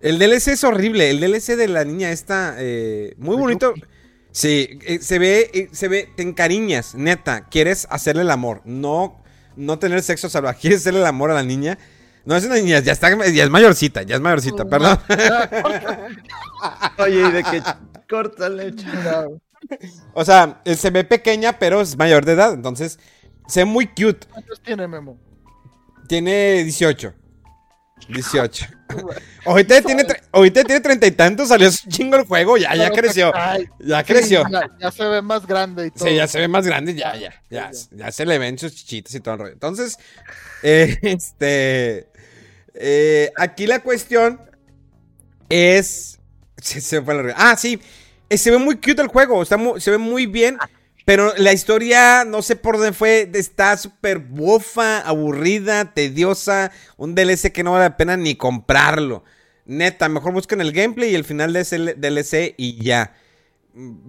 El DLC es horrible. El DLC de la niña está eh, muy De bonito. Yuki. Sí, eh, se ve, eh, se ve, te encariñas, neta. Quieres hacerle el amor, no, no tener sexo salvaje. Quieres hacerle el amor a la niña. No es una niña, ya está, ya es mayorcita, ya es mayorcita, perdón. Oye, y de que córtale. No, O sea, él se ve pequeña, pero es mayor de edad. Entonces, se ve muy cute. ¿Cuántos tiene Memo? Tiene 18. 18. ahorita, tiene, ahorita tiene treinta y tantos, salió su chingo el juego, ya, ya creció. Ya sí, creció. Ya, ya se ve más grande y todo. Sí, ya se ve más grande, ya, ya, ya, ya se le ven sus chichitas y todo el rollo. Entonces, eh, este, eh, aquí la cuestión es, se, se fue la Ah, sí, eh, se ve muy cute el juego, está se ve muy bien, pero la historia, no sé por dónde fue, está súper bofa, aburrida, tediosa, un DLC que no vale la pena ni comprarlo. Neta, mejor busquen el gameplay y el final de ese DLC y ya.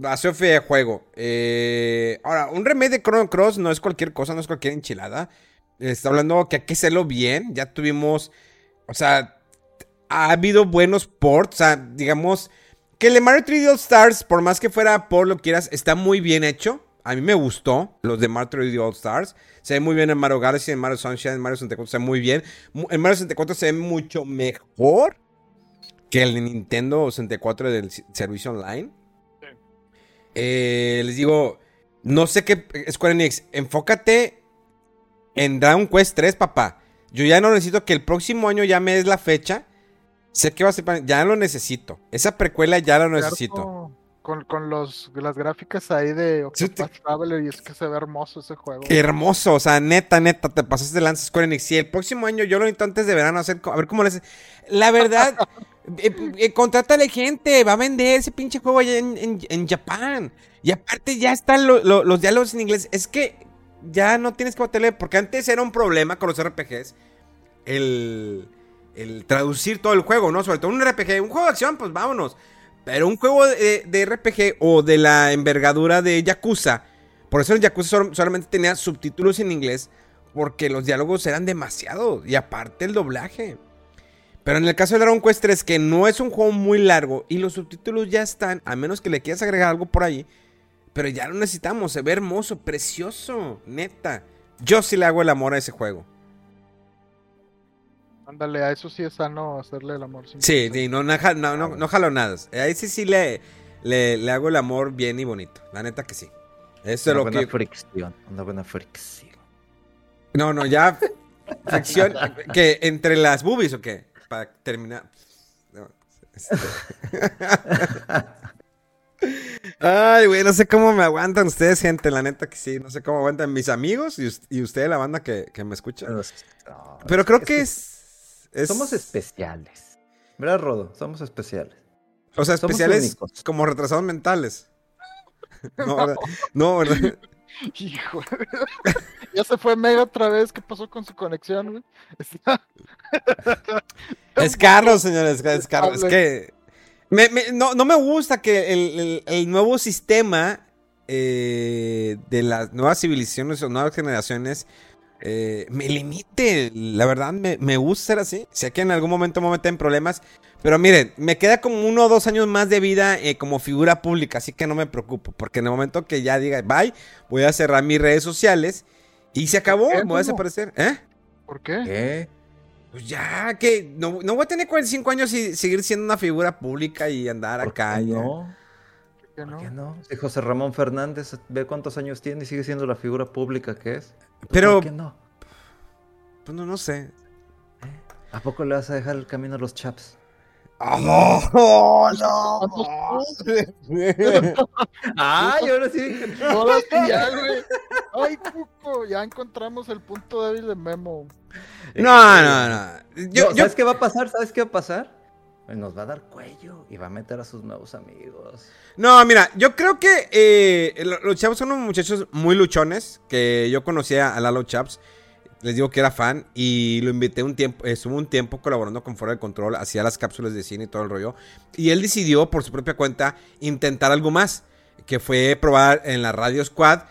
Hace fe de juego. Eh, ahora, un remake de Chrono Cross no es cualquier cosa, no es cualquier enchilada. Está hablando que hay que hacerlo bien. Ya tuvimos. O sea, ha habido buenos ports. O sea, digamos. Que el Mario 3D All Stars, por más que fuera por lo que quieras, está muy bien hecho. A mí me gustó los de Mario 3D All Stars. Se ve muy bien en Mario Galaxy, en Mario Sunshine, en Mario 64. Se ve muy bien. En Mario 64 se ve mucho mejor que el de Nintendo 64 del servicio online. Eh, les digo, no sé qué, Square Enix, enfócate en Dragon Quest 3, papá. Yo ya no necesito que el próximo año ya me des la fecha. Sé que va a ser, para- ya lo necesito. Esa precuela ya la necesito. Con, con los, las gráficas ahí de Sí, Octopath Traveler y es que se ve hermoso ese juego. Hermoso, o sea, neta, neta, te pasaste de lanza Square Enix. Si el próximo año yo lo necesito antes de verano hacer, a ver cómo les... La verdad, eh, eh, contrátale gente, va a vender ese pinche juego allá en, en, en Japón. Y aparte ya están lo- lo- los diálogos en inglés. Es que ya no tienes que batallar, porque antes era un problema con los RPGs el, el traducir todo el juego, ¿no? Sobre todo un RPG, un juego de acción, pues vámonos. Pero un juego de, de RPG o de la envergadura de Yakuza, por eso el Yakuza sol- solamente tenía subtítulos en inglés, porque los diálogos eran demasiado. Y aparte el doblaje. Pero en el caso de Dragon Quest 3, que no es un juego muy largo y los subtítulos ya están, a menos que le quieras agregar algo por ahí, pero ya lo necesitamos, se ve hermoso, precioso, neta. Yo sí le hago el amor a ese juego. Ándale, a eso sí es sano hacerle el amor. Sí, sí, no, no, no, no, jalo nada. Ahí sí sí le, le, hago el amor bien y bonito. La neta que sí. Eso es lo buena fricción, una buena fricción. No, no, ya. fricción. que ¿Entre las boobies o qué? Para terminar. Este. Ay, güey, no sé cómo me aguantan ustedes, gente. La neta que sí, no sé cómo aguantan mis amigos y, y ustedes, la banda que, me escucha. Pero creo que, es, Somos especiales. ¿Verdad, Rodo? Somos especiales. O sea, especiales como retrasados mentales. No, no, ¿verdad? Hijo. ya se fue Mega otra vez. ¿Qué pasó con su conexión, güey? es Carlos, señores. Es Carlos. Es que. no, me gusta que el, nuevo sistema eh, de las nuevas civilizaciones o nuevas generaciones eh, me limite. La verdad, me, me, gusta ser así. Sé que en algún momento me meten en problemas. Pero miren, me queda como uno o dos años más de vida eh, como figura pública, así que no me preocupo, porque en el momento que ya diga bye, voy a cerrar mis redes sociales y se acabó, me voy a desaparecer. ¿Eh? ¿Por qué? Pues ya, que no, voy a tener 45 años y seguir siendo una figura pública y andar acá. No. ¿Por qué no? Si José Ramón Fernández ve cuántos años tiene y sigue siendo la figura pública que es. Pero. ¿Por qué no? Pues no, no sé. ¿A poco le vas a dejar el camino a los chaps? ¡Oh, no! ¡Ay, ahora sí! Ahora sí, ya, güey. ¡Ay, Cuco! Ya encontramos el punto débil de Memo. No, no, no. Yo, ¿Sabes qué va a pasar? ¿Sabes qué va a pasar? Nos va a dar cuello y va a meter a sus nuevos amigos. No, mira, yo creo que eh, los Chaps son unos muchachos muy luchones. Que yo conocía a Lalo Chaps les digo que era fan y lo invité un tiempo, estuvo un tiempo colaborando con Fuera del Control, hacía las cápsulas de cine y todo el rollo. Y él decidió por su propia cuenta intentar algo más, que fue probar en la Radio Squad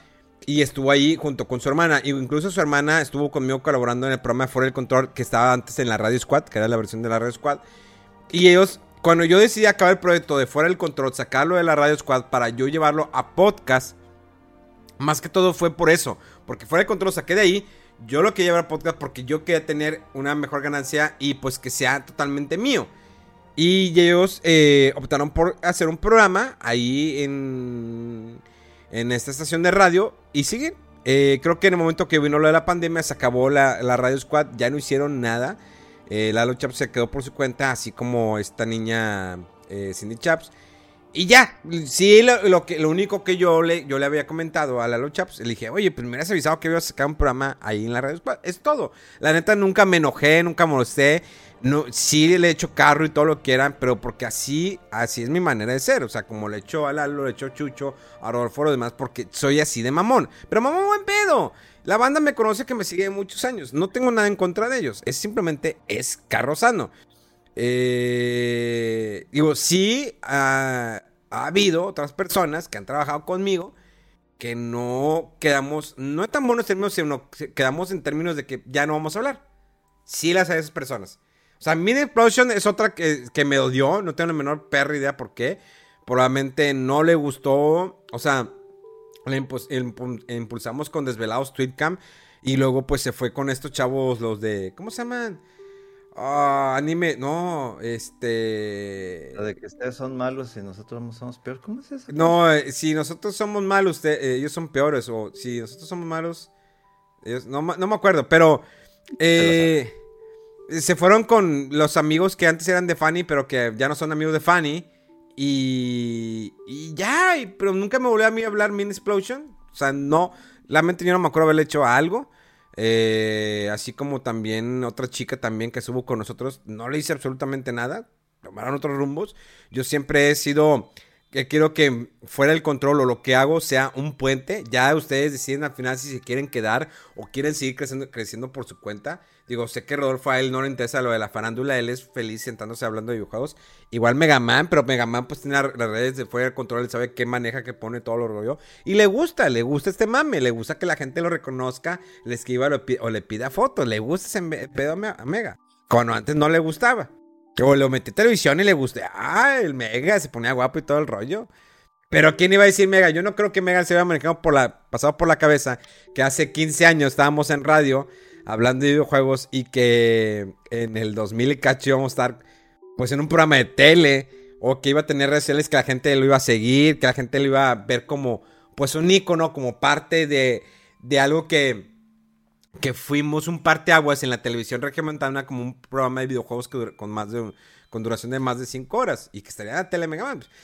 y estuvo ahí junto con su hermana. Y incluso su hermana estuvo conmigo colaborando en el programa Fuera del Control que estaba antes en la Radio Squad, que era la versión de la Radio Squad. Y ellos, cuando yo decidí acabar el proyecto de Fuera del Control, sacarlo de la Radio Squad para yo llevarlo a podcast, más que todo fue por eso, porque Fuera del Control saqué de ahí yo lo quería llevar podcast porque yo quería tener una mejor ganancia y pues que sea totalmente mío. Y ellos eh, optaron por hacer un programa ahí en, en esta estación de radio y siguen. Eh, creo que en el momento que vino lo de la pandemia se acabó la, Radio Squad, ya no hicieron nada. Eh, Lalo Chaps se quedó por su cuenta, así como esta niña eh, Cindy Chaps. Y ya, sí, lo, que, lo único que yo le, yo le había comentado a Lalo Chaps, le dije, oye, pues me hubieras avisado que iba a sacar un programa ahí en la red. Es todo. La neta, nunca me enojé, nunca molesté. No, sí le he hecho carro y todo lo que quieran, pero porque así, así es mi manera de ser. O sea, como le echo a Lalo, le echo Chucho, a Rodolfo, lo demás, porque soy así de mamón. Pero mamón, buen pedo. La banda me conoce que me sigue muchos años. No tengo nada en contra de ellos. Es simplemente, es carro sano. Eh, digo, sí, ha, habido otras personas que han trabajado conmigo que no quedamos, no en tan buenos términos, sino quedamos en términos de que ya no vamos a hablar. Sí las hay esas personas. O sea, Mini Explosion es otra que, me odió, no tengo la menor perra idea por qué. Probablemente no le gustó, o sea, le impulsamos con Desvelados Tweetcam y luego pues se fue con estos chavos, los de, ¿cómo se llaman? Ah, anime, no, este. Lo de que ustedes son malos y nosotros somos peores. ¿Cómo es eso? No, eh, si nosotros somos malos, eh, ellos son peores. O si nosotros somos malos, ellos. No, me acuerdo, pero. Eh, se fueron con los amigos que antes eran de Fanny, pero que ya no son amigos de Fanny. Y. Y ya, pero nunca me volvió a mí a hablar Min Explosion. O sea, no. La mente yo no me acuerdo haberle hecho algo. Eh, así como también otra chica también que estuvo con nosotros, no le hice absolutamente nada, tomaron otros rumbos. Yo siempre he sido que quiero que fuera el control o lo que hago sea un puente. Ya ustedes deciden al final si se quieren quedar o quieren seguir creciendo, creciendo por su cuenta. Digo, sé que Rodolfo a él no le interesa lo de la farándula, él es feliz sentándose hablando de videojuegos. Igual Mega Man, pero Mega Man pues tiene las redes de fuera del control, él sabe qué maneja, qué pone todo lo rollo. Y le gusta, le gusta este mame, le gusta que la gente lo reconozca, le escriba o le pida fotos, le gusta ese pedo a Mega. Cuando antes no le gustaba. O lo metí televisión y le gusté. Ah, el Mega se ponía guapo y todo el rollo. Pero ¿quién iba a decir Mega? Yo no creo que Mega se haya manejado por pasado por la cabeza que hace 15 años estábamos en radio hablando de videojuegos y que en el 2000 y cacho íbamos a estar pues en un programa de tele o que iba a tener redes sociales que la gente lo iba a seguir, que la gente lo iba a ver como pues un icono, como parte de, de algo que que fuimos un parteaguas en la televisión regiomontana como un programa de videojuegos con más de con duración de más de 5 horas y que estaría en la tele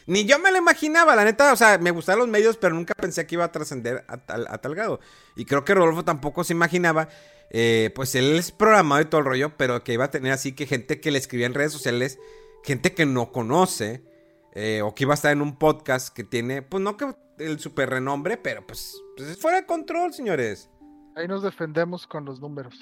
Ni yo me lo imaginaba, la neta, o sea, me gustaban los medios, pero nunca pensé que iba a trascender a tal, a tal grado. Y creo que Rodolfo tampoco se imaginaba, eh, pues él es programado y todo el rollo, pero que iba a tener así que gente que le escribía en redes sociales, gente que no conoce, eh, o que iba a estar en un podcast que tiene, pues no que el super renombre, pero pues, pues es fuera de control, señores. Ahí nos defendemos con los números.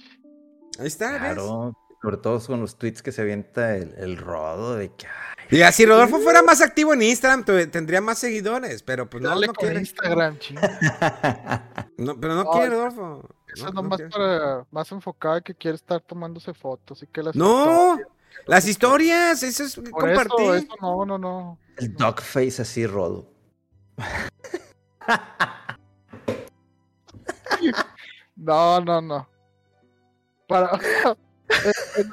Ahí está, Claro, sobre todo con los tweets que se avienta el, rodo de que. Diga, si Rodolfo fuera más activo en Instagram, tendría más seguidores, pero pues no, no quiere. Instagram, no, pero no, quiere, Rodolfo. Eso no, nomás para más enfocado que quiere estar tomándose fotos y que las No, las historias, eso es compartir. Eso, no, no, no. El dogface así, Rodo. No, no, no. Para,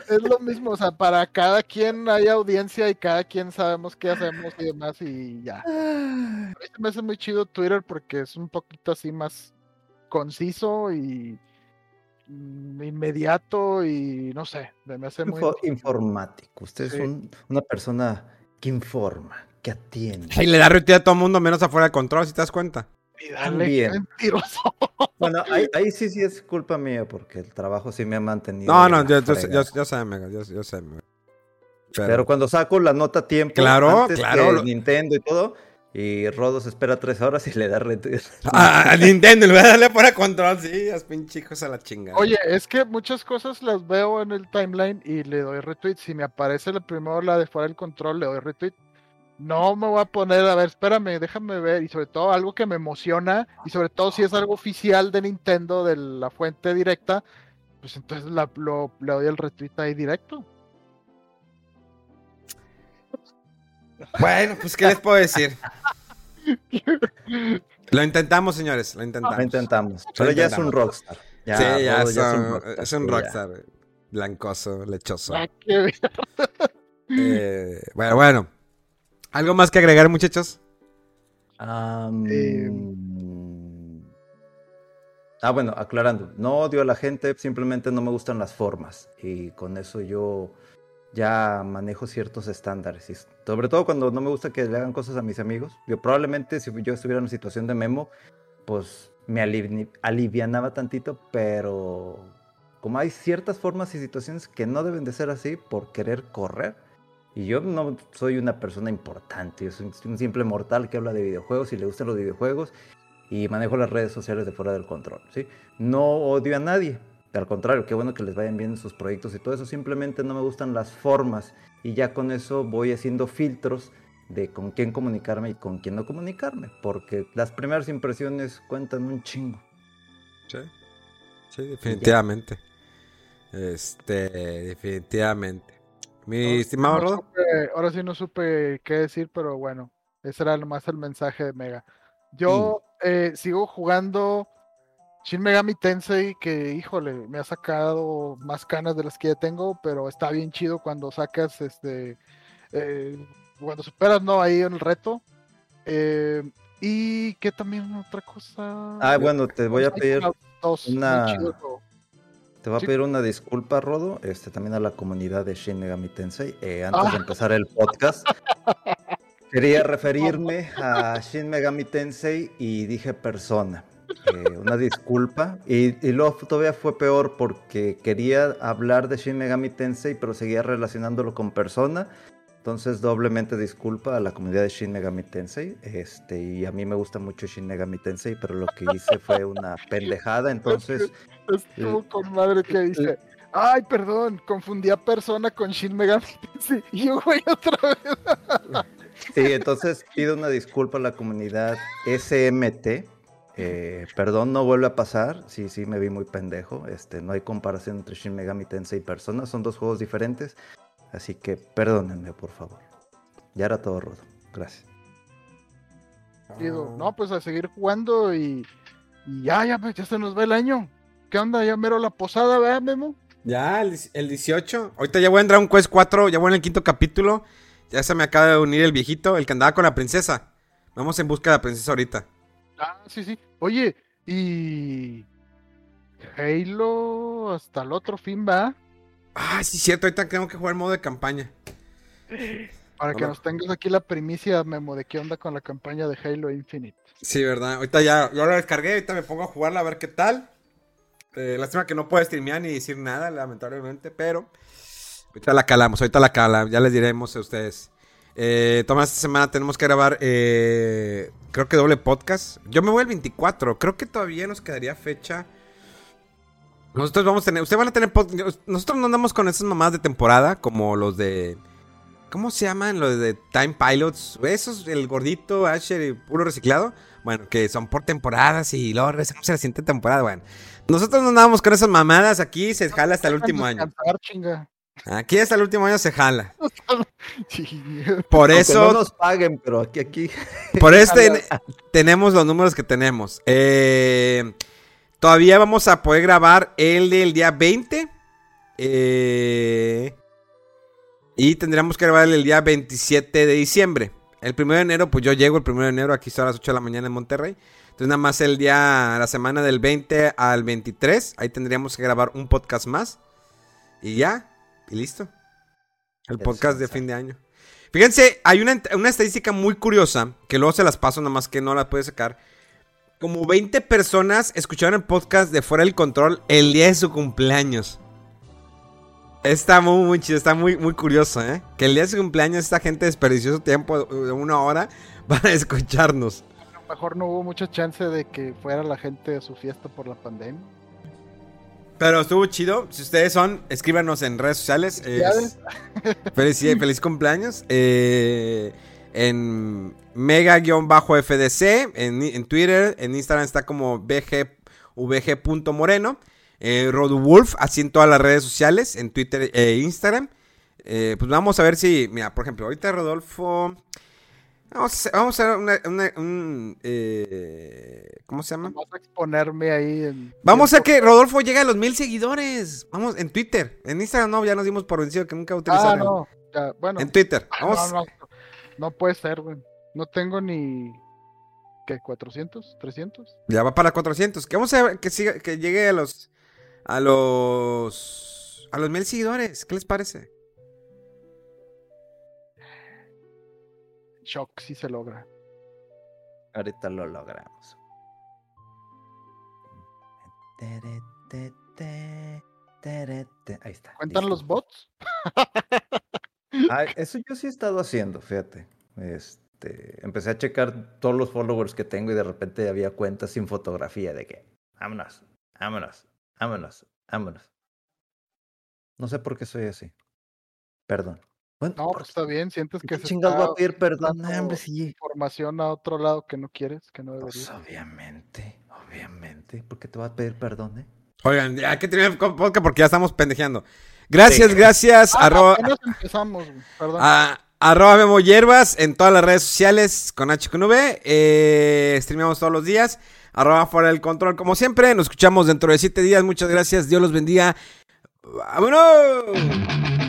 es, lo mismo, o sea, para cada quien hay audiencia y cada quien sabemos qué hacemos y demás y ya. A mí me hace muy chido Twitter porque es un poquito así más conciso y mm, inmediato y no sé, me hace muy... informático, usted es una persona que informa, que atiende. Y le da rutina a todo el mundo menos afuera de control, si te das cuenta. Bien. mentiroso. Bueno, ahí, sí, sí es culpa mía, porque el trabajo sí me ha mantenido. No, no, yo, yo, yo, sé, Mega, yo, yo sé. Pero... cuando saco la nota a tiempo, claro, claro. Nintendo y todo, y Rodos espera tres horas y le da retweet. A, Nintendo, le voy a darle para control, sí, es pinchicos a la chingada. Oye, es que muchas cosas las veo en el timeline y le doy retweet. Si me aparece la primero la de fuera del control, le doy retweet no me voy a poner, a ver, espérame, déjame ver, y sobre todo algo que me emociona, y sobre todo si es algo oficial de Nintendo, de la fuente directa, pues entonces la, lo, le doy el retweet ahí directo. Bueno, pues, ¿qué les puedo decir? Lo intentamos, señores, lo intentamos. Lo intentamos, pero ya es un rockstar. Ya, sí, ya, es, un, es un rockstar. Blancoso, lechoso. Eh, bueno, bueno. ¿Algo más que agregar, muchachos? Eh, ah, bueno, aclarando. No odio a la gente, simplemente no me gustan las formas. Y con eso yo ya manejo ciertos estándares. Y sobre todo cuando no me gusta que le hagan cosas a mis amigos. Yo probablemente si yo estuviera en una situación de memo, pues me alivianaba tantito, pero como hay ciertas formas y situaciones que no deben de ser así por querer correr, y yo no soy una persona importante, yo soy un simple mortal que habla de videojuegos y le gustan los videojuegos y manejo las redes sociales de fuera del control, ¿sí? No odio a nadie, al contrario, qué bueno que les vayan bien sus proyectos y todo eso, simplemente no me gustan las formas y ya con eso voy haciendo filtros de con quién comunicarme y con quién no comunicarme, porque las primeras impresiones cuentan un chingo. Sí, sí, definitivamente. Este, definitivamente. Mi estimado Rodo. ahora sí no supe qué decir, pero bueno, ese era más el mensaje de Mega. Yo eh, sigo jugando Shin Megami Tensei, que híjole, me ha sacado más canas de las que ya tengo, pero está bien chido cuando sacas este. Eh, cuando superas, ¿no? Ahí en el reto. Eh, y que también otra cosa. Ah, bueno, te voy a pedir una. Te voy a pedir una disculpa, Rodo, este, también a la comunidad de Shin Megami Tensei, eh, antes de ah. empezar el podcast. Quería referirme a Shin Megami Tensei y dije persona. Eh, una disculpa. Y, y, luego todavía fue peor porque quería hablar de Shin Megami Tensei, pero seguía relacionándolo con persona. Entonces, doblemente disculpa a la comunidad de Shin Megami Tensei. Este, y a mí me gusta mucho Shin Megami Tensei, pero lo que hice fue una pendejada. Entonces, Estuvo con madre que dice. Ay, perdón, confundí a persona con Shin Megami Tensei. Y yo, güey, otra vez. sí, entonces pido una disculpa a la comunidad SMT. Eh, perdón, no vuelve a pasar. Sí, sí, me vi muy pendejo. Este, no hay comparación entre Shin Megami Tensei y Persona. Son dos juegos diferentes. Así que perdónenme, por favor. Ya era todo rodo. Gracias. Digo, no, pues a seguir jugando y, y ya, ya, pues, ya se nos va el año. ¿Qué onda? Ya mero la posada, ¿verdad, Memo? Ya, el, el 18. Ahorita ya voy a entrar a un Quest 4, ya voy en el quinto capítulo. Ya se me acaba de unir el viejito, el que andaba con la princesa. Vamos en busca de la princesa ahorita. Ah, sí, sí. Oye, y. Halo hasta el otro fin, va. Ah, sí, cierto, ahorita tengo que jugar modo de campaña. Para que Hola. nos tengas aquí la primicia, Memo, de qué onda con la campaña de Halo Infinite. Sí, verdad. Ahorita ya, yo la descargué, ahorita me pongo a jugarla a ver qué tal. Eh, lástima que no puedo streamear ni decir nada, lamentablemente, pero ahorita la calamos, ahorita la calamos, ya les diremos a ustedes. Eh, toma, esta semana tenemos que grabar, eh, creo que doble podcast. Yo me voy el 24, creo que todavía nos quedaría fecha. Nosotros vamos a tener, ustedes van a tener podcast. Nosotros no andamos con esas mamadas de temporada, como los de. ¿Cómo se llaman? Los de Time Pilots. Esos, el gordito, Asher y puro reciclado. Bueno, que son por temporadas y luego regresamos a la siguiente temporada. Bueno, nosotros no andamos con esas mamadas. Aquí se jala hasta el último año. Aquí hasta el último año se jala. Por Aunque eso. no nos paguen, pero aquí, aquí. Por eso ten- tenemos los números que tenemos. Eh, todavía vamos a poder grabar el del día 20. eh, y tendríamos que grabar el día 27 de diciembre. El 1 de enero, pues yo llego el 1 de enero, aquí son a las 8 de la mañana en Monterrey. Entonces nada más el día, la semana del 20 al 23, ahí tendríamos que grabar un podcast más. Y ya, y listo. El podcast de fin de año. Fíjense, hay una, una estadística muy curiosa, que luego se las paso, nada más que no la puede sacar. Como 20 personas escucharon el podcast de Fuera del Control el día de su cumpleaños. Está muy, muy chido, está muy, muy curioso, ¿eh? Que el día de su cumpleaños esta gente desperdició su tiempo de una hora para escucharnos. Mejor no hubo mucha chance de que fuera la gente a su fiesta por la pandemia. Pero estuvo chido. Si ustedes son, escríbanos en redes sociales. Es- feliz, feliz cumpleaños. Eh, en mega-fdc, en, en Twitter, en Instagram está como bg, vg.moreno. Eh, Rodwolf, así en todas las redes sociales, en Twitter e Instagram. Eh, pues vamos a ver si, mira, por ejemplo, ahorita Rodolfo... Vamos a hacer, vamos a hacer una- una- un... eh, ¿Cómo se llama? Vamos a exponerme ahí en. Vamos a que Rodolfo llegue a los mil seguidores. Vamos, en Twitter. En Instagram no, ya nos dimos por vencido que nunca Ah, utilizaron. no. ya, bueno. En Twitter. Ah, Vamos. No, no, no puede ser, güey. No tengo ni. ¿Qué? ¿400? ¿300? Ya va para 400. Que vamos a ver que, siga, que llegue a los. A los. A los mil seguidores. ¿Qué les parece? Shock si se logra. Ahorita lo logramos. Ahí está. ¿Cuentan listo. los bots? Ah, eso yo sí he estado haciendo, fíjate. Este, empecé a checar todos los followers que tengo y de repente había cuentas sin fotografía de que, vámonos, vámonos, vámonos, vámonos. No sé por qué soy así. Perdón. Bueno, No, ¿por pues está bien. Sientes que ¿qué se chingados voy está a pedir perdón? hombre, sí. información a otro lado que no quieres, que no Pues deberías. obviamente, obviamente. ¿Por qué te voy a pedir perdón, eh? Oigan, ya hay que terminar el podcast porque ya estamos pendejeando. Gracias, Sí. gracias. Ah, arroba, empezamos, perdón. a- arroba Memo Hierbas en todas las redes sociales con H con V. Eh, streameamos todos los días. Arroba fuera del control, como siempre. Nos escuchamos dentro de siete días. Muchas gracias. Dios los bendiga. ¡Vámonos!